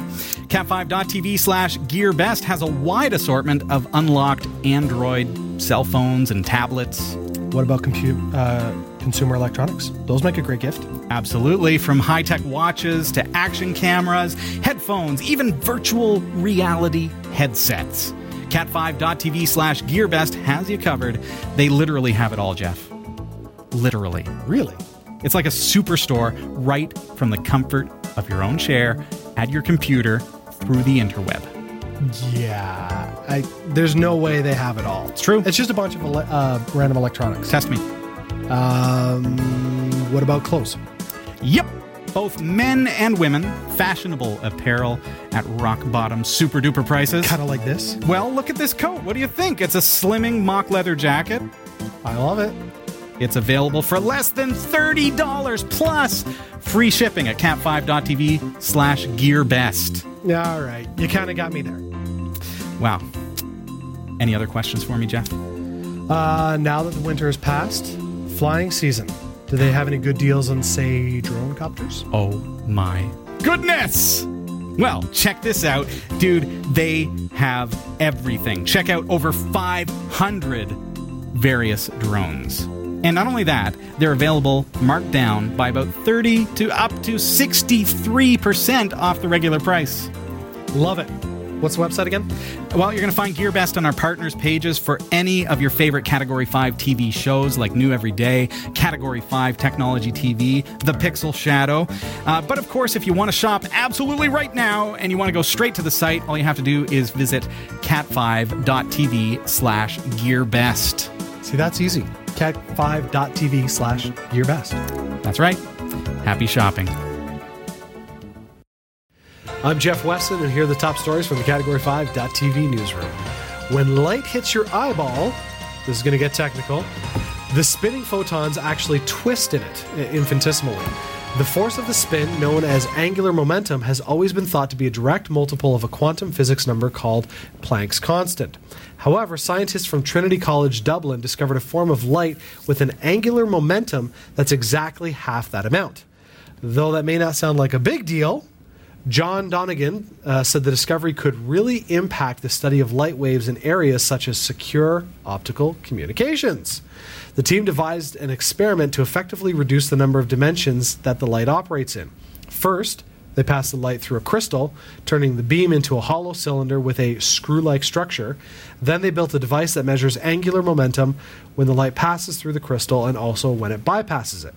S1: Cat5.tv slash gearbest has a wide assortment of unlocked Android cell phones and tablets.
S2: What about compute, uh, consumer electronics? Those make a great gift.
S1: Absolutely, from high tech watches to action cameras, headphones, even virtual reality headsets. Cat5.tv slash GearBest has you covered. They literally have it all, Jeff. Literally.
S2: Really?
S1: It's like a superstore right from the comfort of your own share at your computer through the interweb.
S2: Yeah. I, there's no way they have it all. It's
S1: true.
S2: It's just a bunch of ele- uh, random electronics.
S1: Test me.
S2: Um, what about clothes?
S1: Yep. Both men and women, fashionable apparel at rock bottom super duper prices.
S2: Kind of like this.
S1: Well, look at this coat. What do you think? It's a slimming mock leather jacket.
S2: I love it.
S1: It's available for less than $30 plus free shipping at cat5.tv slash gearbest.
S2: All right. You kind of got me there.
S1: Wow. Any other questions for me, Jeff?
S2: Uh, now that the winter has passed, flying season. Do they have any good deals on, say, drone copters?
S1: Oh my goodness! Well, check this out. Dude, they have everything. Check out over 500 various drones. And not only that, they're available marked down by about 30 to up to 63% off the regular price.
S2: Love it. What's the website again?
S1: Well, you're going to find GearBest on our partners pages for any of your favorite Category 5 TV shows like New Every Day, Category 5 Technology TV, The Pixel Shadow. Uh, but of course, if you want to shop absolutely right now and you want to go straight to the site, all you have to do is visit cat5.tv slash GearBest.
S2: See, that's easy. cat5.tv slash gearbest.
S1: That's right. Happy shopping.
S2: I'm Jeff Weston, and here are the top stories from the Category 5.tv newsroom. When light hits your eyeball, this is going to get technical, the spinning photons actually twist in it infinitesimally. The force of the spin, known as angular momentum, has always been thought to be a direct multiple of a quantum physics number called Planck's constant. However, scientists from Trinity College Dublin discovered a form of light with an angular momentum that's exactly half that amount. Though that may not sound like a big deal, John Donegan uh, said the discovery could really impact the study of light waves in areas such as secure optical communications. The team devised an experiment to effectively reduce the number of dimensions that the light operates in. First, They pass the light through a crystal, turning the beam into a hollow cylinder with a screw like structure. Then they built a device that measures angular momentum when the light passes through the crystal and also when it bypasses it.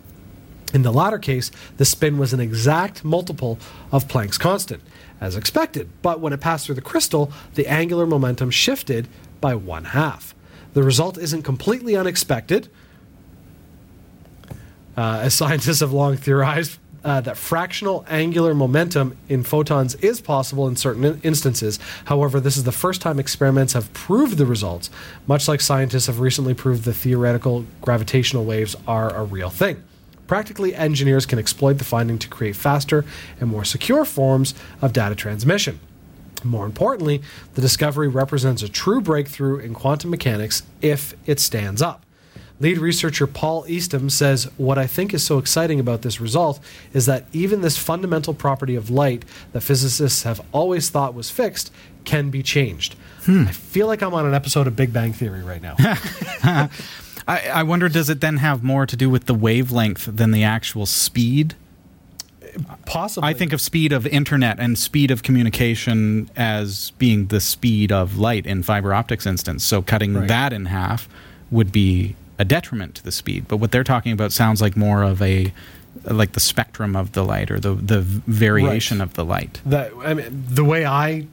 S2: In the latter case, the spin was an exact multiple of Planck's constant, as expected, but when it passed through the crystal, the angular momentum shifted by one half. The result isn't completely unexpected, uh, as scientists have long theorized uh, that fractional angular momentum in photons is possible in certain in- instances. However, this is the first time experiments have proved the results, much like scientists have recently proved the theoretical gravitational waves are a real thing. Practically, engineers can exploit the finding to create faster and more secure forms of data transmission. More importantly, the discovery represents a true breakthrough in quantum mechanics if it stands up. Lead researcher Paul Eastham says, What I think is so exciting about this result is that even this fundamental property of light that physicists have always thought was fixed can be changed. Hmm. I feel like I'm on an episode of Big Bang Theory right now. [laughs]
S1: I, I wonder, does it then have more to do with the wavelength than the actual speed?
S2: Possibly.
S1: I think of speed of internet and speed of communication as being the speed of light in fiber optics instance. So cutting
S2: Right.
S1: that in half would be a detriment to the speed. But what they're talking about sounds like more of a like the spectrum of the light or the the variation
S2: Right.
S1: of the light.
S2: that I mean, the way I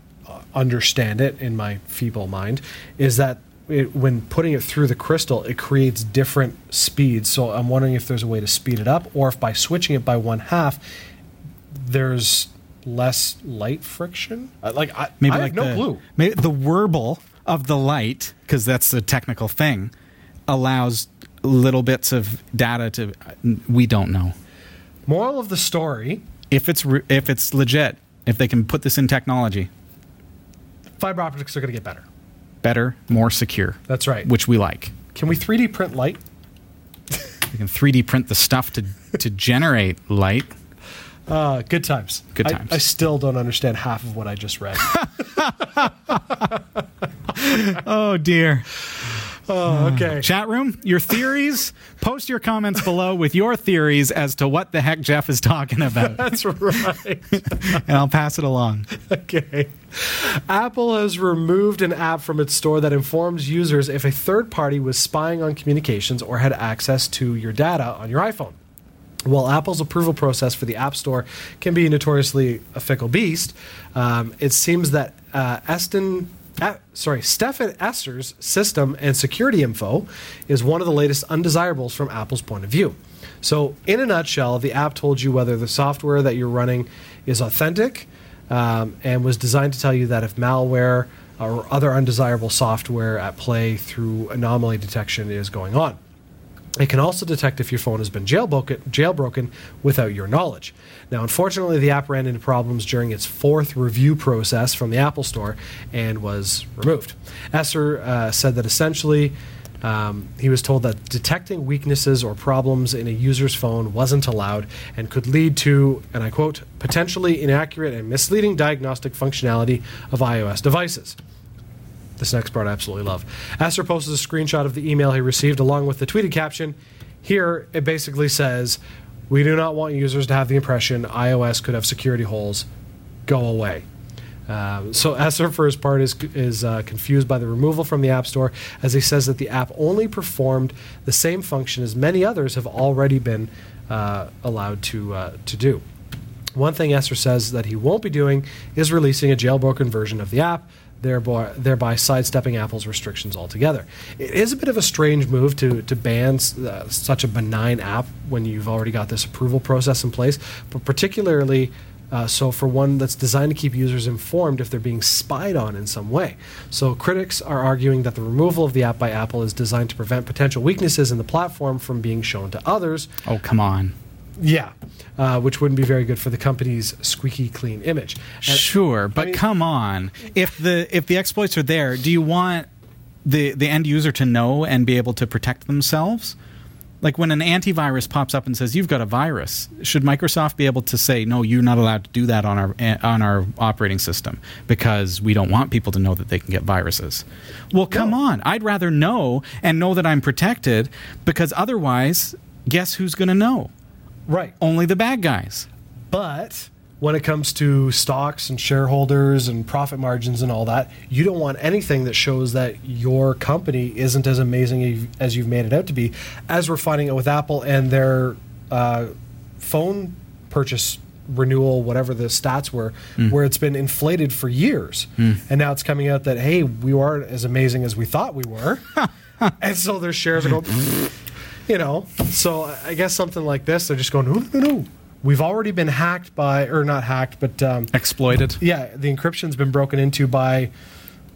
S2: understand it in my feeble mind is that it, when putting it through the crystal, it creates different speeds. So I'm wondering if there's a way to speed it up, or if by switching it by one half, there's less light friction. Like I,
S1: Maybe
S2: I
S1: like
S2: no
S1: the,
S2: clue.
S1: Maybe the warble of the light, because that's the technical thing, allows little bits of data to. We don't know
S2: Moral of the story:
S1: if it's re- if it's legit. If they can put this in technology,
S2: fiber optics are going to get better.
S1: Better, more secure,
S2: That's right.
S1: which we like.
S2: Can we 3D print light?
S1: We can 3D print the stuff to to generate light.
S2: Uh, good times.
S1: Good
S2: I-
S1: times.
S2: I, still don't understand half of what I just read. [laughs]
S1: Oh dear.
S2: Oh, okay.
S1: Chat room, your theories. Post your comments below with your theories as to what the heck Jeff is talking about, [laughs]
S2: That's right.
S1: and I'll pass it along.
S2: Okay. Apple has removed an app from its store that informs users if a third party was spying on communications or had access to your data on your iPhone. While Apple's approval process for the App Store can be notoriously a fickle beast, um, it seems that uh, Eston, uh, sorry, Stefan Esser's system and security info is one of the latest undesirables from Apple's point of view. So, in a nutshell, the app told you whether the software that you're running is authentic um, and was designed to tell you that if malware or other undesirable software at play through anomaly detection is going on. It can also detect if your phone has been jailbroken, without your knowledge. Now, unfortunately, the app ran into problems during its fourth review process from the Apple Store and was removed. Esser uh, said that essentially um, he was told that detecting weaknesses or problems in a user's phone wasn't allowed and could lead to, and I quote, potentially inaccurate and misleading diagnostic functionality of iOS devices. This next part I absolutely love. Astor posted a screenshot of the email he received along with the tweeted caption. Here, it basically says, We do not want users to have the impression iOS could have security holes. Go away. Um, so Esser, for his part, is is uh, confused by the removal from the App Store, as he says that the app only performed the same function as many others have already been uh, allowed to uh, to do. One thing Esser says that he won't be doing is releasing a jailbroken version of the app, thereby, thereby sidestepping Apple's restrictions altogether. It is a bit of a strange move to, to ban uh, such a benign app when you've already got this approval process in place, but particularly uh, so for one that's designed to keep users informed if they're being spied on in some way. So critics are arguing that the removal of the app by Apple is designed to prevent potential weaknesses in the platform from being shown to others,
S1: Oh, come on.
S2: yeah, uh, which wouldn't be very good for the company's squeaky clean image. And-
S1: Sure, but
S2: mean-
S1: come on. If the if the exploits are there, do you want the the end user to know and be able to protect themselves? Like when an antivirus pops up and says you've got a virus, should Microsoft be able to say no, you're not allowed to do that on our on our operating system because we don't want people to know that they can get viruses? Well, come on. I'd rather know and know that I'm protected because otherwise, guess who's going to know?
S2: Right,
S1: Only the bad guys.
S2: but when it comes to stocks and shareholders and profit margins and all that, you don't want anything that shows that your company isn't as amazing as you've made it out to be, as we're finding out with Apple and their uh, phone purchase renewal, whatever the stats were, where it's been inflated for years. And now it's coming out that, hey, we weren't as amazing as we thought we were. [laughs] and so their shares are going, [laughs] you know. So I guess something like this, they're just going, no, no, no. We've already been hacked by, or not hacked, but um,
S1: Exploited.
S2: yeah, the encryption's been broken into by,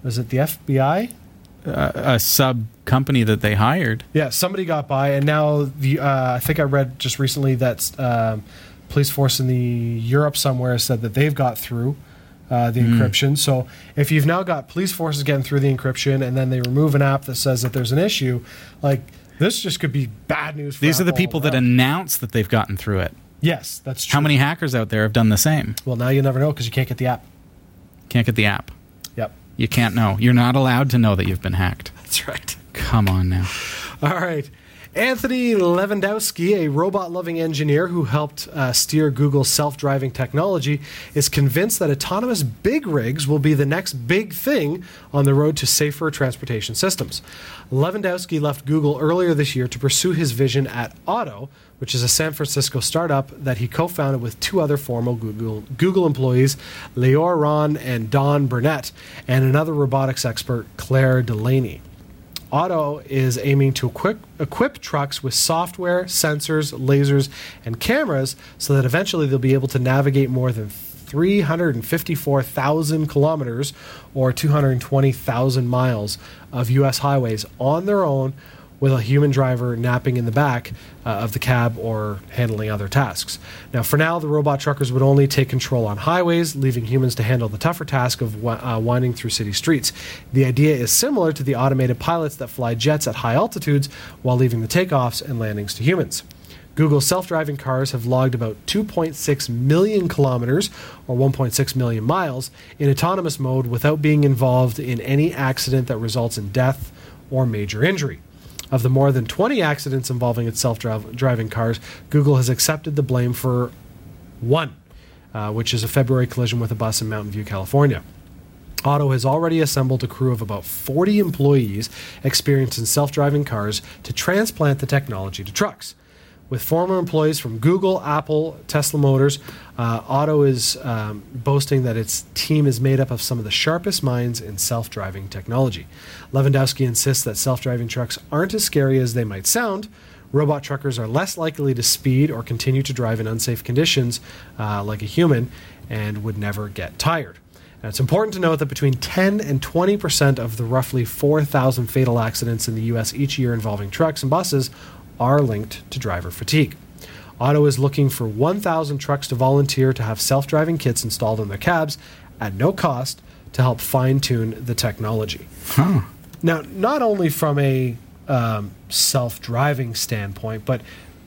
S2: was it the FBI?
S1: Uh, a sub company that they hired.
S2: Yeah, somebody got by, and now the uh, I think I read just recently that um, police force in the Europe somewhere said that they've got through uh, the encryption. So if you've now got police forces getting through the encryption, and then they remove an app that says that there's an issue, like this just could be bad news. For
S1: These are the
S2: Apple
S1: people that
S2: around.
S1: announce that they've gotten through it.
S2: yes, that's true.
S1: How many hackers out there have done the same?
S2: Well, now you never know because you can't get the app.
S1: Can't get the app.
S2: Yep,
S1: You can't know. You're not allowed to know that you've been hacked.
S2: that's right.
S1: Come on now.
S2: All right. Anthony Lewandowski, a robot loving engineer who helped uh, steer Google's self driving technology, is convinced that autonomous big rigs will be the next big thing on the road to safer transportation systems. Lewandowski left Google earlier this year to pursue his vision at Otto, which is a San Francisco startup that he co founded with two other former Google, Google employees, Lior Ron and Don Burnett, and another robotics expert, Claire Delaney. Otto is aiming to equip, equip trucks with software, sensors, lasers, and cameras so that eventually they'll be able to navigate more than 354,000 kilometers or 220,000 miles of U.S. highways on their own with a human driver napping in the back uh, of the cab or handling other tasks. Now, for now, the robot truckers would only take control on highways, leaving humans to handle the tougher task of uh, winding through city streets. The idea is similar to the automated pilots that fly jets at high altitudes while leaving the takeoffs and landings to humans. Google's self driving cars have logged about 2.6 million kilometers, or 1.6 million miles, in autonomous mode without being involved in any accident that results in death or major injury. Of the more than 20 accidents involving its self driving cars, Google has accepted the blame for one, uh, which is a February collision with a bus in Mountain View, California. Otto has already assembled a crew of about 40 employees experienced in self driving cars to transplant the technology to trucks. With former employees from Google, Apple, Tesla Motors, uh, Otto is um, boasting that its team is made up of some of the sharpest minds in self driving technology. Lewandowski insists that self driving trucks aren't as scary as they might sound. Robot truckers are less likely to speed or continue to drive in unsafe conditions uh, like a human and would never get tired. Now, it's important to note that between 10 and 20 percent of the roughly 4,000 fatal accidents in the U.S. each year involving trucks and buses are linked to driver fatigue. Otto is looking for 1,000 trucks to volunteer to have self driving kits installed in their cabs at no cost to help fine tune the technology. Now, not only from a um, self driving standpoint, but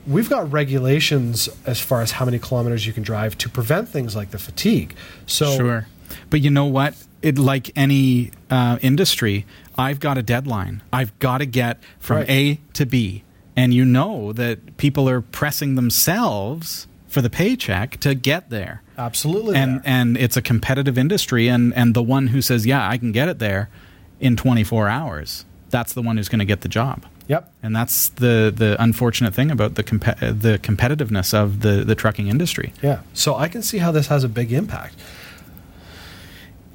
S2: we've got regulations as far as how many kilometers you can drive to prevent things like the fatigue. So,
S1: Sure. But you know what? It like any uh, industry, I've got a deadline. I've got to get from
S2: Right.
S1: A to B. And you know that people are pressing themselves for the paycheck to get there.
S2: absolutely.
S1: And
S2: there.
S1: and it's a competitive industry and and the one who says, "Yeah, I can get it there in 24 hours." That's the one who's going to get the job.
S2: yep.
S1: And that's the the unfortunate thing about the the competitiveness of the the trucking industry.
S2: Yeah. So I can see how this has a big impact.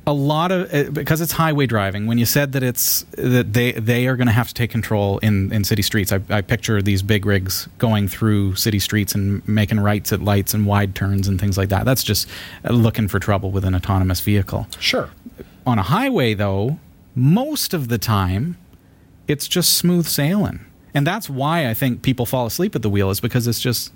S1: A lot of uh, because it's highway driving. When you said that it's that they they are going to have to take control in in city streets, I, I picture these big rigs going through city streets and making rights at lights and wide turns and things like that. That's just uh, looking for trouble with an autonomous vehicle.
S2: Sure.
S1: On a highway, though, most of the time, it's just smooth sailing, and that's why I think people fall asleep at the wheel is because it's just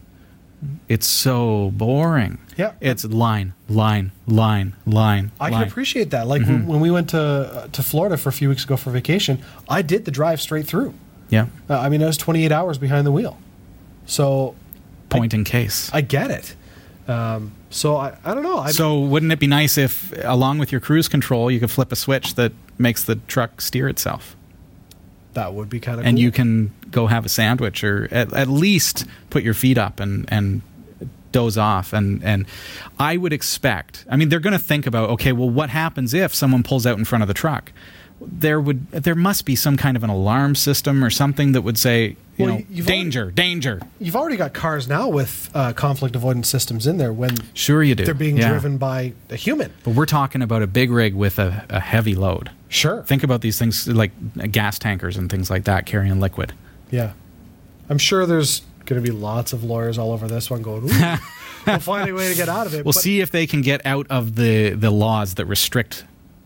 S1: it's so boring.
S2: Yeah.
S1: it's line, line, line, line.
S2: I can appreciate that. Like when, when we went to uh, to Florida for a few weeks ago for vacation, I did the drive straight through.
S1: Yeah.
S2: Uh, I mean, I was 28 hours behind the wheel. So
S1: point in case.
S2: I get it. Um, so I, I don't know. I,
S1: so wouldn't it be nice if, along with your cruise control, you could flip a switch that makes the truck steer itself,
S2: that would be kind of
S1: and
S2: cool.
S1: you can go have a sandwich, or at, at least put your feet up and and doze off and and I would expect I mean they're going to think about okay well what happens if someone pulls out in front of the truck there would there must be some kind of an alarm system or something that would say you
S2: Well,
S1: know danger danger
S2: You've already got cars now with uh, conflict avoidance systems in there when
S1: sure you do
S2: they're being
S1: Yeah.
S2: driven by a human.
S1: but we're talking about a big rig with a, a heavy load
S2: Sure.
S1: think about these things like gas tankers and things like that carrying liquid
S2: Yeah. I'm sure there's going to be lots of lawyers all over this one going, [laughs] we'll find a way to get out of it.
S1: We'll
S2: But-
S1: see if they can get out of the, the laws that restrict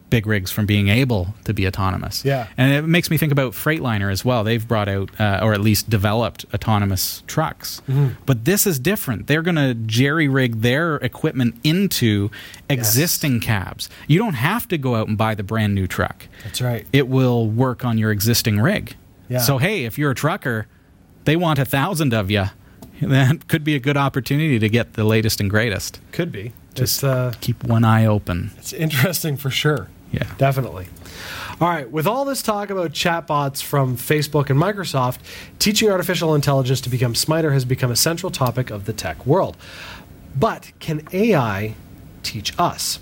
S1: big rigs from being able to be autonomous.
S2: Yeah.
S1: And it makes me think about Freightliner as well. They've brought out, uh, or at least developed, autonomous trucks.
S2: Mm-hmm.
S1: But this is different. They're going to jerry rig their equipment into existing cabs. You don't have to go out and buy the brand new truck.
S2: That's right.
S1: It will work on your existing rig.
S2: Yeah.
S1: So, hey, if you're a trucker, they want a thousand of you. [laughs] That could be a good opportunity to get the latest and greatest
S2: Could be.
S1: Just-
S2: Just uh,
S1: keep one eye open.
S2: it's interesting for sure.
S1: Yeah.
S2: Definitely. All right, with all this talk about chatbots from Facebook and Microsoft, teaching artificial intelligence to become smarter has become a central topic of the tech world. But can AI teach us?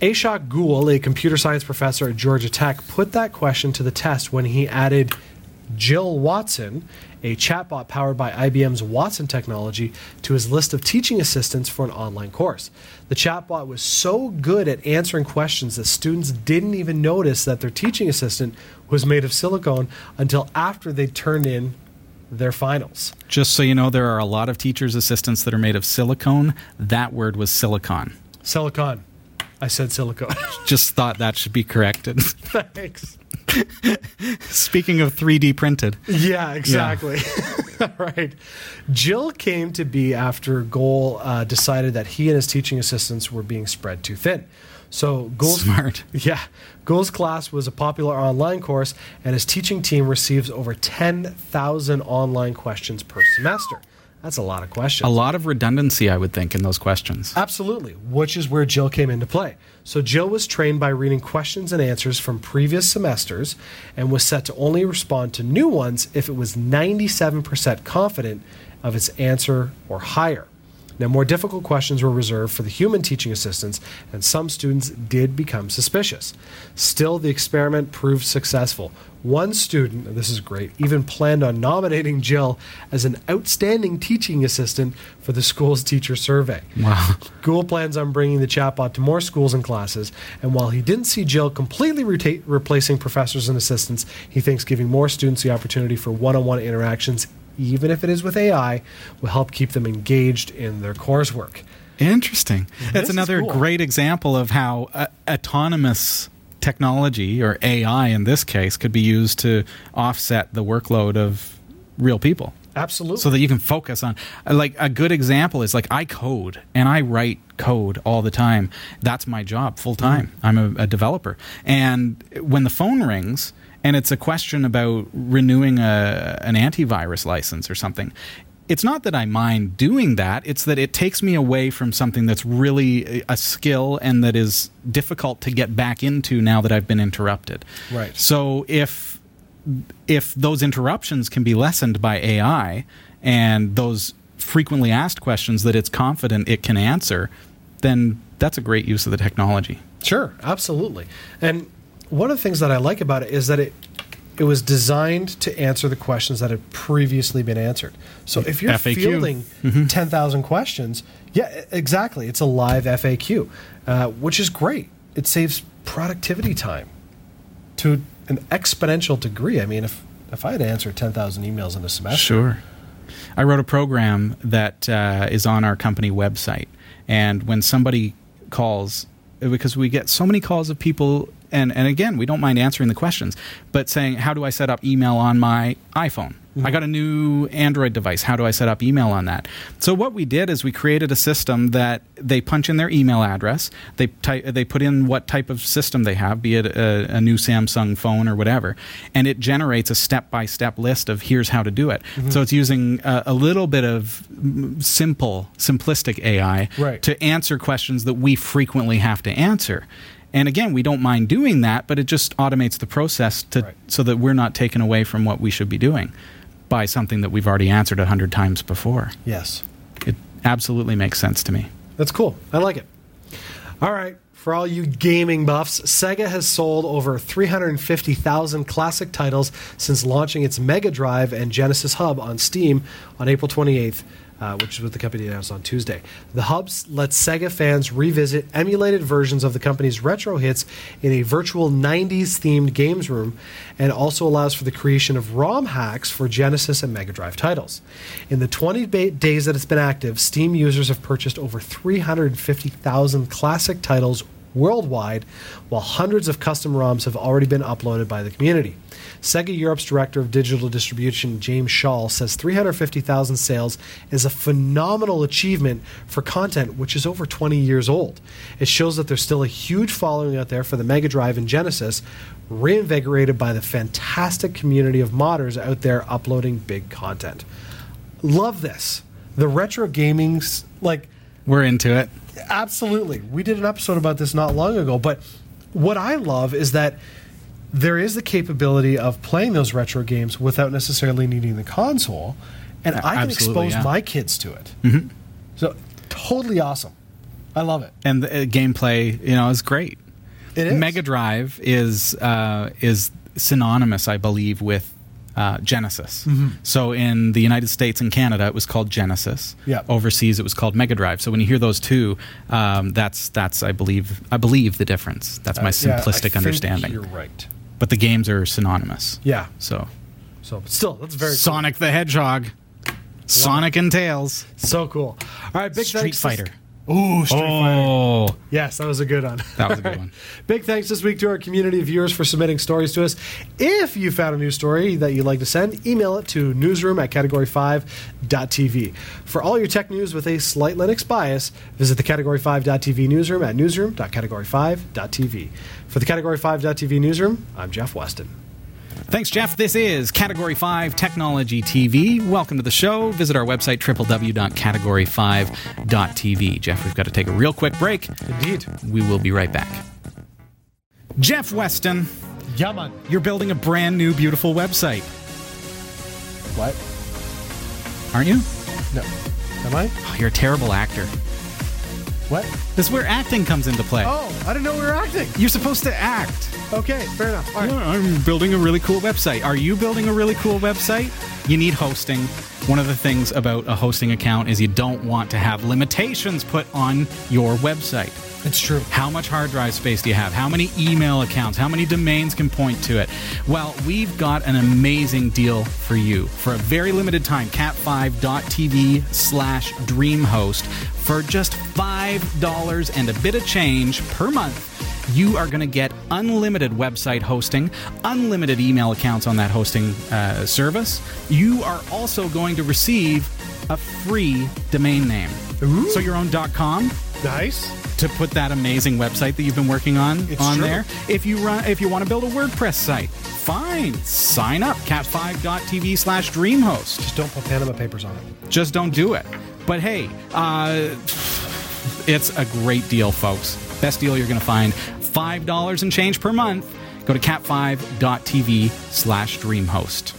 S2: Ashok Goel, a computer science professor at Georgia Tech, put that question to the test when he added Jill Watson, a chatbot powered by IBM's Watson technology, to his list of teaching assistants for an online course. The chatbot was so good at answering questions that students didn't even notice that their teaching assistant was made of silicone until after they turned in their finals.
S1: Just so you know, there are a lot of teachers' assistants that are made of silicone. That word was silicon.
S2: Silicon. I said silicone. [laughs]
S1: Just thought that should be corrected. [laughs]
S2: Thanks. [laughs]
S1: Speaking of 3D printed,
S2: Yeah, exactly. [laughs] right. Jill came to be after Goel uh, decided that he and his teaching assistants were being spread too thin. So Goel's
S1: Smart. [laughs]
S2: Yeah, Goel's class was a popular online course, and his teaching team receives over ten thousand online questions per semester. That's a lot of questions.
S1: a lot of redundancy, I would think, in those questions.
S2: Absolutely, which is where Jill came into play. So Jill was trained by reading questions and answers from previous semesters and was set to only respond to new ones if it was 97% confident of its answer or higher. Now, more difficult questions were reserved for the human teaching assistants, and some students did become suspicious. Still, the experiment proved successful. One student, and this is great, even planned on nominating Jill as an outstanding teaching assistant for the school's teacher survey.
S1: Wow.
S2: Goel plans on bringing the chatbot to more schools and classes, and while he didn't see Jill completely reta- replacing professors and assistants, he thinks giving more students the opportunity for one on one interactions, even if it is with AI, will help keep them engaged in their coursework.
S1: Interesting. Mm-hmm.
S2: This
S1: That's another
S2: cool.
S1: great example of how uh, autonomous technology, or AI in this case, could be used to offset the workload of real people.
S2: Absolutely.
S1: so that you can focus on uh, like a good example is like i code and i write code all the time that's my job full time mm-hmm. i'm a, a developer and when the phone rings and it's a question about renewing a, an antivirus license or something it's not that i mind doing that it's that it takes me away from something that's really a- a skill and that is difficult to get back into now that i've been interrupted
S2: Right.
S1: so if if those interruptions can be lessened by AI and those frequently asked questions that it's confident it can answer, then that's a great use of the technology.
S2: Sure, absolutely. And one of the things that I like about it is that it it was designed to answer the questions that had previously been answered. So if you're
S1: FAQ.
S2: fielding 10,000 questions, yeah, exactly. It's a live FAQ, uh, which is great. It saves productivity time to an exponential degree. I mean, if, if I had to answer 10,000 emails in a semester,
S1: Sure. I wrote a program that uh, is on our company website, and when somebody calls, because we get so many calls of people, and, and again, we don't mind answering the questions, but saying, How do I set up email on my iPhone? I mm-hmm. got a new Android device. How do I set up email on that? So what we did is we created a system that they punch in their email address, they ty- they put in what type of system they have, be it a, a new Samsung phone or whatever, and it generates a step by step list of here's how to do it. Mm-hmm. So it's using a, a little bit of simple, simplistic AI
S2: Right.
S1: to answer questions that we frequently have to answer. And again, we don't mind doing that, but it just automates the process to
S2: Right.
S1: so that we're not taken away from what we should be doing by something that we've already answered a hundred times before.
S2: yes.
S1: It, absolutely makes sense to me.
S2: That's cool. I like it. All right. For all you gaming buffs, Sega has sold over 350,000 classic titles since launching its Mega Drive and Genesis Hub on Steam on April 28th, uh, which is what the company announced on Tuesday. The hubs let Sega fans revisit emulated versions of the company's retro hits in a virtual 90s themed games room and also allows for the creation of ROM hacks for Genesis and Mega Drive titles. In the 20 ba- days that it's been active, Steam users have purchased over 350,000 classic titles worldwide, while hundreds of custom ROMs have already been uploaded by the community. Sega Europe's director of digital distribution, James Shaw, says 350,000 sales is a phenomenal achievement for content which is over 20 years old. It shows that there's still a huge following out there for the Mega Drive and Genesis, reinvigorated by the fantastic community of modders out there uploading big content. Love this. The retro gaming's like
S1: We're into it.
S2: Absolutely. We did an episode about this not long ago, but what I love is that there is the capability of playing those retro games without necessarily needing the console, and I can
S1: absolutely,
S2: expose
S1: yeah.
S2: my kids to it. Mm-hmm. So, totally awesome. I love it.
S1: And the uh, gameplay, you know, is great.
S2: It is.
S1: Mega Drive is uh, is synonymous, I believe, with uh, Genesis. So in the United States and Canada, it was called Genesis.
S2: Yeah.
S1: Overseas, it was called Mega Drive. So when you hear those two, um, that's that's I believe I believe the difference. That's my
S2: Uh, yeah, I
S1: simplistic
S2: think
S1: understanding.
S2: You're right.
S1: But the games are synonymous.
S2: Yeah.
S1: So
S2: So, but still, that's very cool.
S1: Sonic the Hedgehog, Sonic and Tails,
S2: so cool. All right, big
S1: Street
S2: thanks.
S1: Fighter.
S2: Ooh, Street oh. Fighter.
S1: Oh,
S2: Yes, that was a good one.
S1: that was a good one. [laughs]
S2: Big thanks this week to our community of viewers for submitting stories to us. If you found a news story that you'd like to send, email it to newsroom at category5.tv. For all your tech news with a slight Linux bias, visit the category5.tv newsroom at newsroom.category5.tv. For the category5.tv newsroom, I'm Jeff Weston.
S1: Thanks, Jeff. This is Category 5 Technology TV. Welcome to the show. Visit our website, www.category5.tv. Jeff, we've got to take a real quick break.
S2: Indeed.
S1: We will be right back. Jeff Weston,
S2: Yaman.
S1: you're building a brand new, beautiful website,
S2: What?
S1: aren't you?
S2: No. Am I?
S1: Oh, you're a terrible actor.
S2: What?
S1: This is where acting comes into play.
S2: Oh, I didn't know we were acting.
S1: You're supposed to act.
S2: Okay, fair enough. All right.
S1: Yeah, I'm building a really cool website. Are you building a really cool website? You need hosting. One of the things about a hosting account is you don't want to have limitations put on your website.
S2: It's true.
S1: How much hard drive space do you have? How many email accounts? How many domains can point to it? Well, we've got an amazing deal for you. For a very limited time, cat5.tv slash dreamhost. For just $5 and a bit of change per month, you are going to get unlimited website hosting, unlimited email accounts on that hosting uh, service. You are also going to receive a free domain name.
S2: Ooh.
S1: So your own .com
S2: Nice.
S1: to put that amazing website that you've been working on
S2: It's
S1: on
S2: true.
S1: there. If you run, if you want to build a WordPress site, fine, sign up cat5.tv slash dreamhost.
S2: Just don't put Panama Papers on it.
S1: Just don't do it. But hey, uh, it's a great deal, folks. Best deal you're going to find. Five dollars and change per month. Go to cat5.tv slash dreamhost.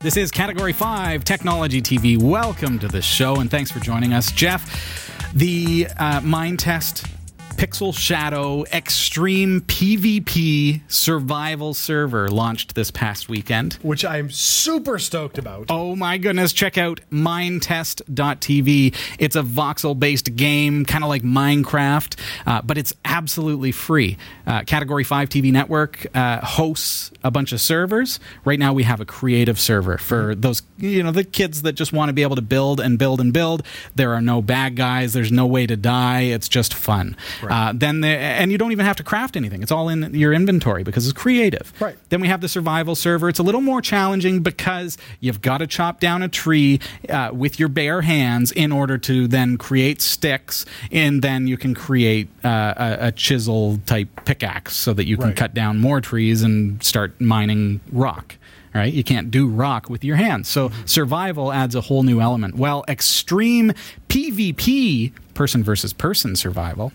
S1: This is Category 5 Technology TV. Welcome to the show and thanks for joining us. Jeff, the uh, Minetest Pixel Shadow Extreme PvP Survival Server launched this past weekend.
S2: Which I'm super stoked about.
S1: Oh my goodness, check out minetest.tv. It's a voxel based game, kind of like Minecraft, uh, but it's absolutely free. Uh, Category 5 TV Network uh, hosts a bunch of servers. Right now, we have a creative server for those, you know, the kids that just want to be able to build and build and build. There are no bad guys, there's no way to die. It's just fun. Uh, then the, and you don't even have to craft anything. It's all in your inventory because it's creative.
S2: Right.
S1: Then we have the survival server. It's a little more challenging because you've got to chop down a tree uh, with your bare hands in order to then create sticks, and then you can create uh, a, a chisel type pickaxe so that you can
S2: Right.
S1: cut down more trees and start mining rock. right? you can't do rock with your hands. So survival adds a whole new element. Well, extreme PvP, person versus person survival,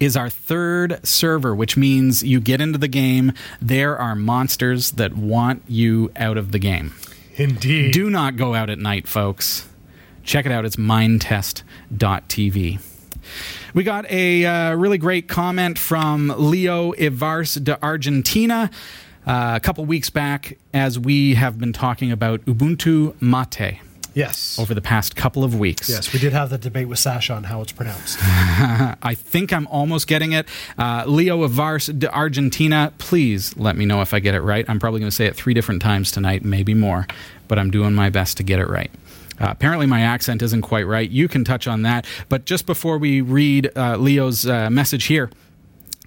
S1: is our third server, which means you get into the game. There are monsters that want you out of the game.
S2: Indeed.
S1: Do not go out at night, folks. check it out. It's minetest.tv. We got a uh, really great comment from Leo Ivars de Argentina uh, a couple weeks back as we have been talking about Ubuntu Mate
S2: Yes.
S1: over the past couple of weeks.
S2: Yes, we did have the debate with Sasha on how it's pronounced. [laughs]
S1: I think I'm almost getting it. Uh, Leo Avars de Argentina, please let me know if I get it right. I'm probably going to say it three different times tonight, maybe more, but I'm doing my best to get it right. Uh, apparently, my accent isn't quite right. You can touch on that. But just before we read uh, Leo's uh, message here,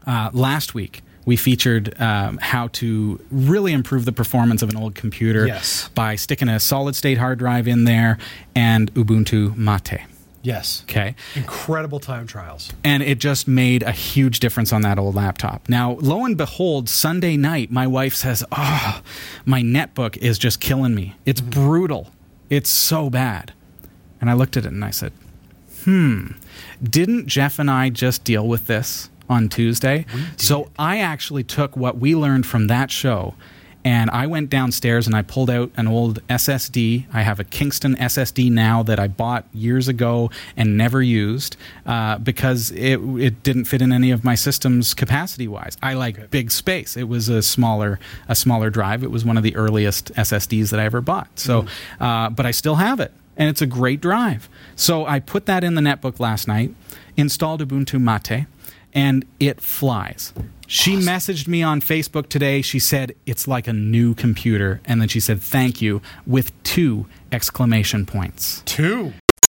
S1: uh, last week we featured um, how to really improve the performance of an old computer
S2: Yes.
S1: by sticking a solid state hard drive in there and Ubuntu Mate.
S2: Yes.
S1: Okay
S2: Incredible time trials.
S1: and it just made a huge difference on that old laptop. Now, lo and behold, Sunday night, my wife says, "Oh, my netbook is just killing me. It's brutal. It's so bad." And I looked at it and I said, "Hmm, didn't Jeff and I just deal with this on Tuesday?" So I actually took what we learned from that show. And I went downstairs and I pulled out an old SSD. I have a Kingston SSD now that I bought years ago and never used uh, because it it didn't fit in any of my systems capacity wise. I like big space. It was a smaller a smaller drive. It was one of the earliest SSDs that I ever bought. So, uh, but I still have it, and it's a great drive. So I put that in the netbook last night, installed Ubuntu Mate, and it flies. She messaged me on Facebook today. She said it's like a new computer, and then she said thank you with two exclamation points.
S2: Two.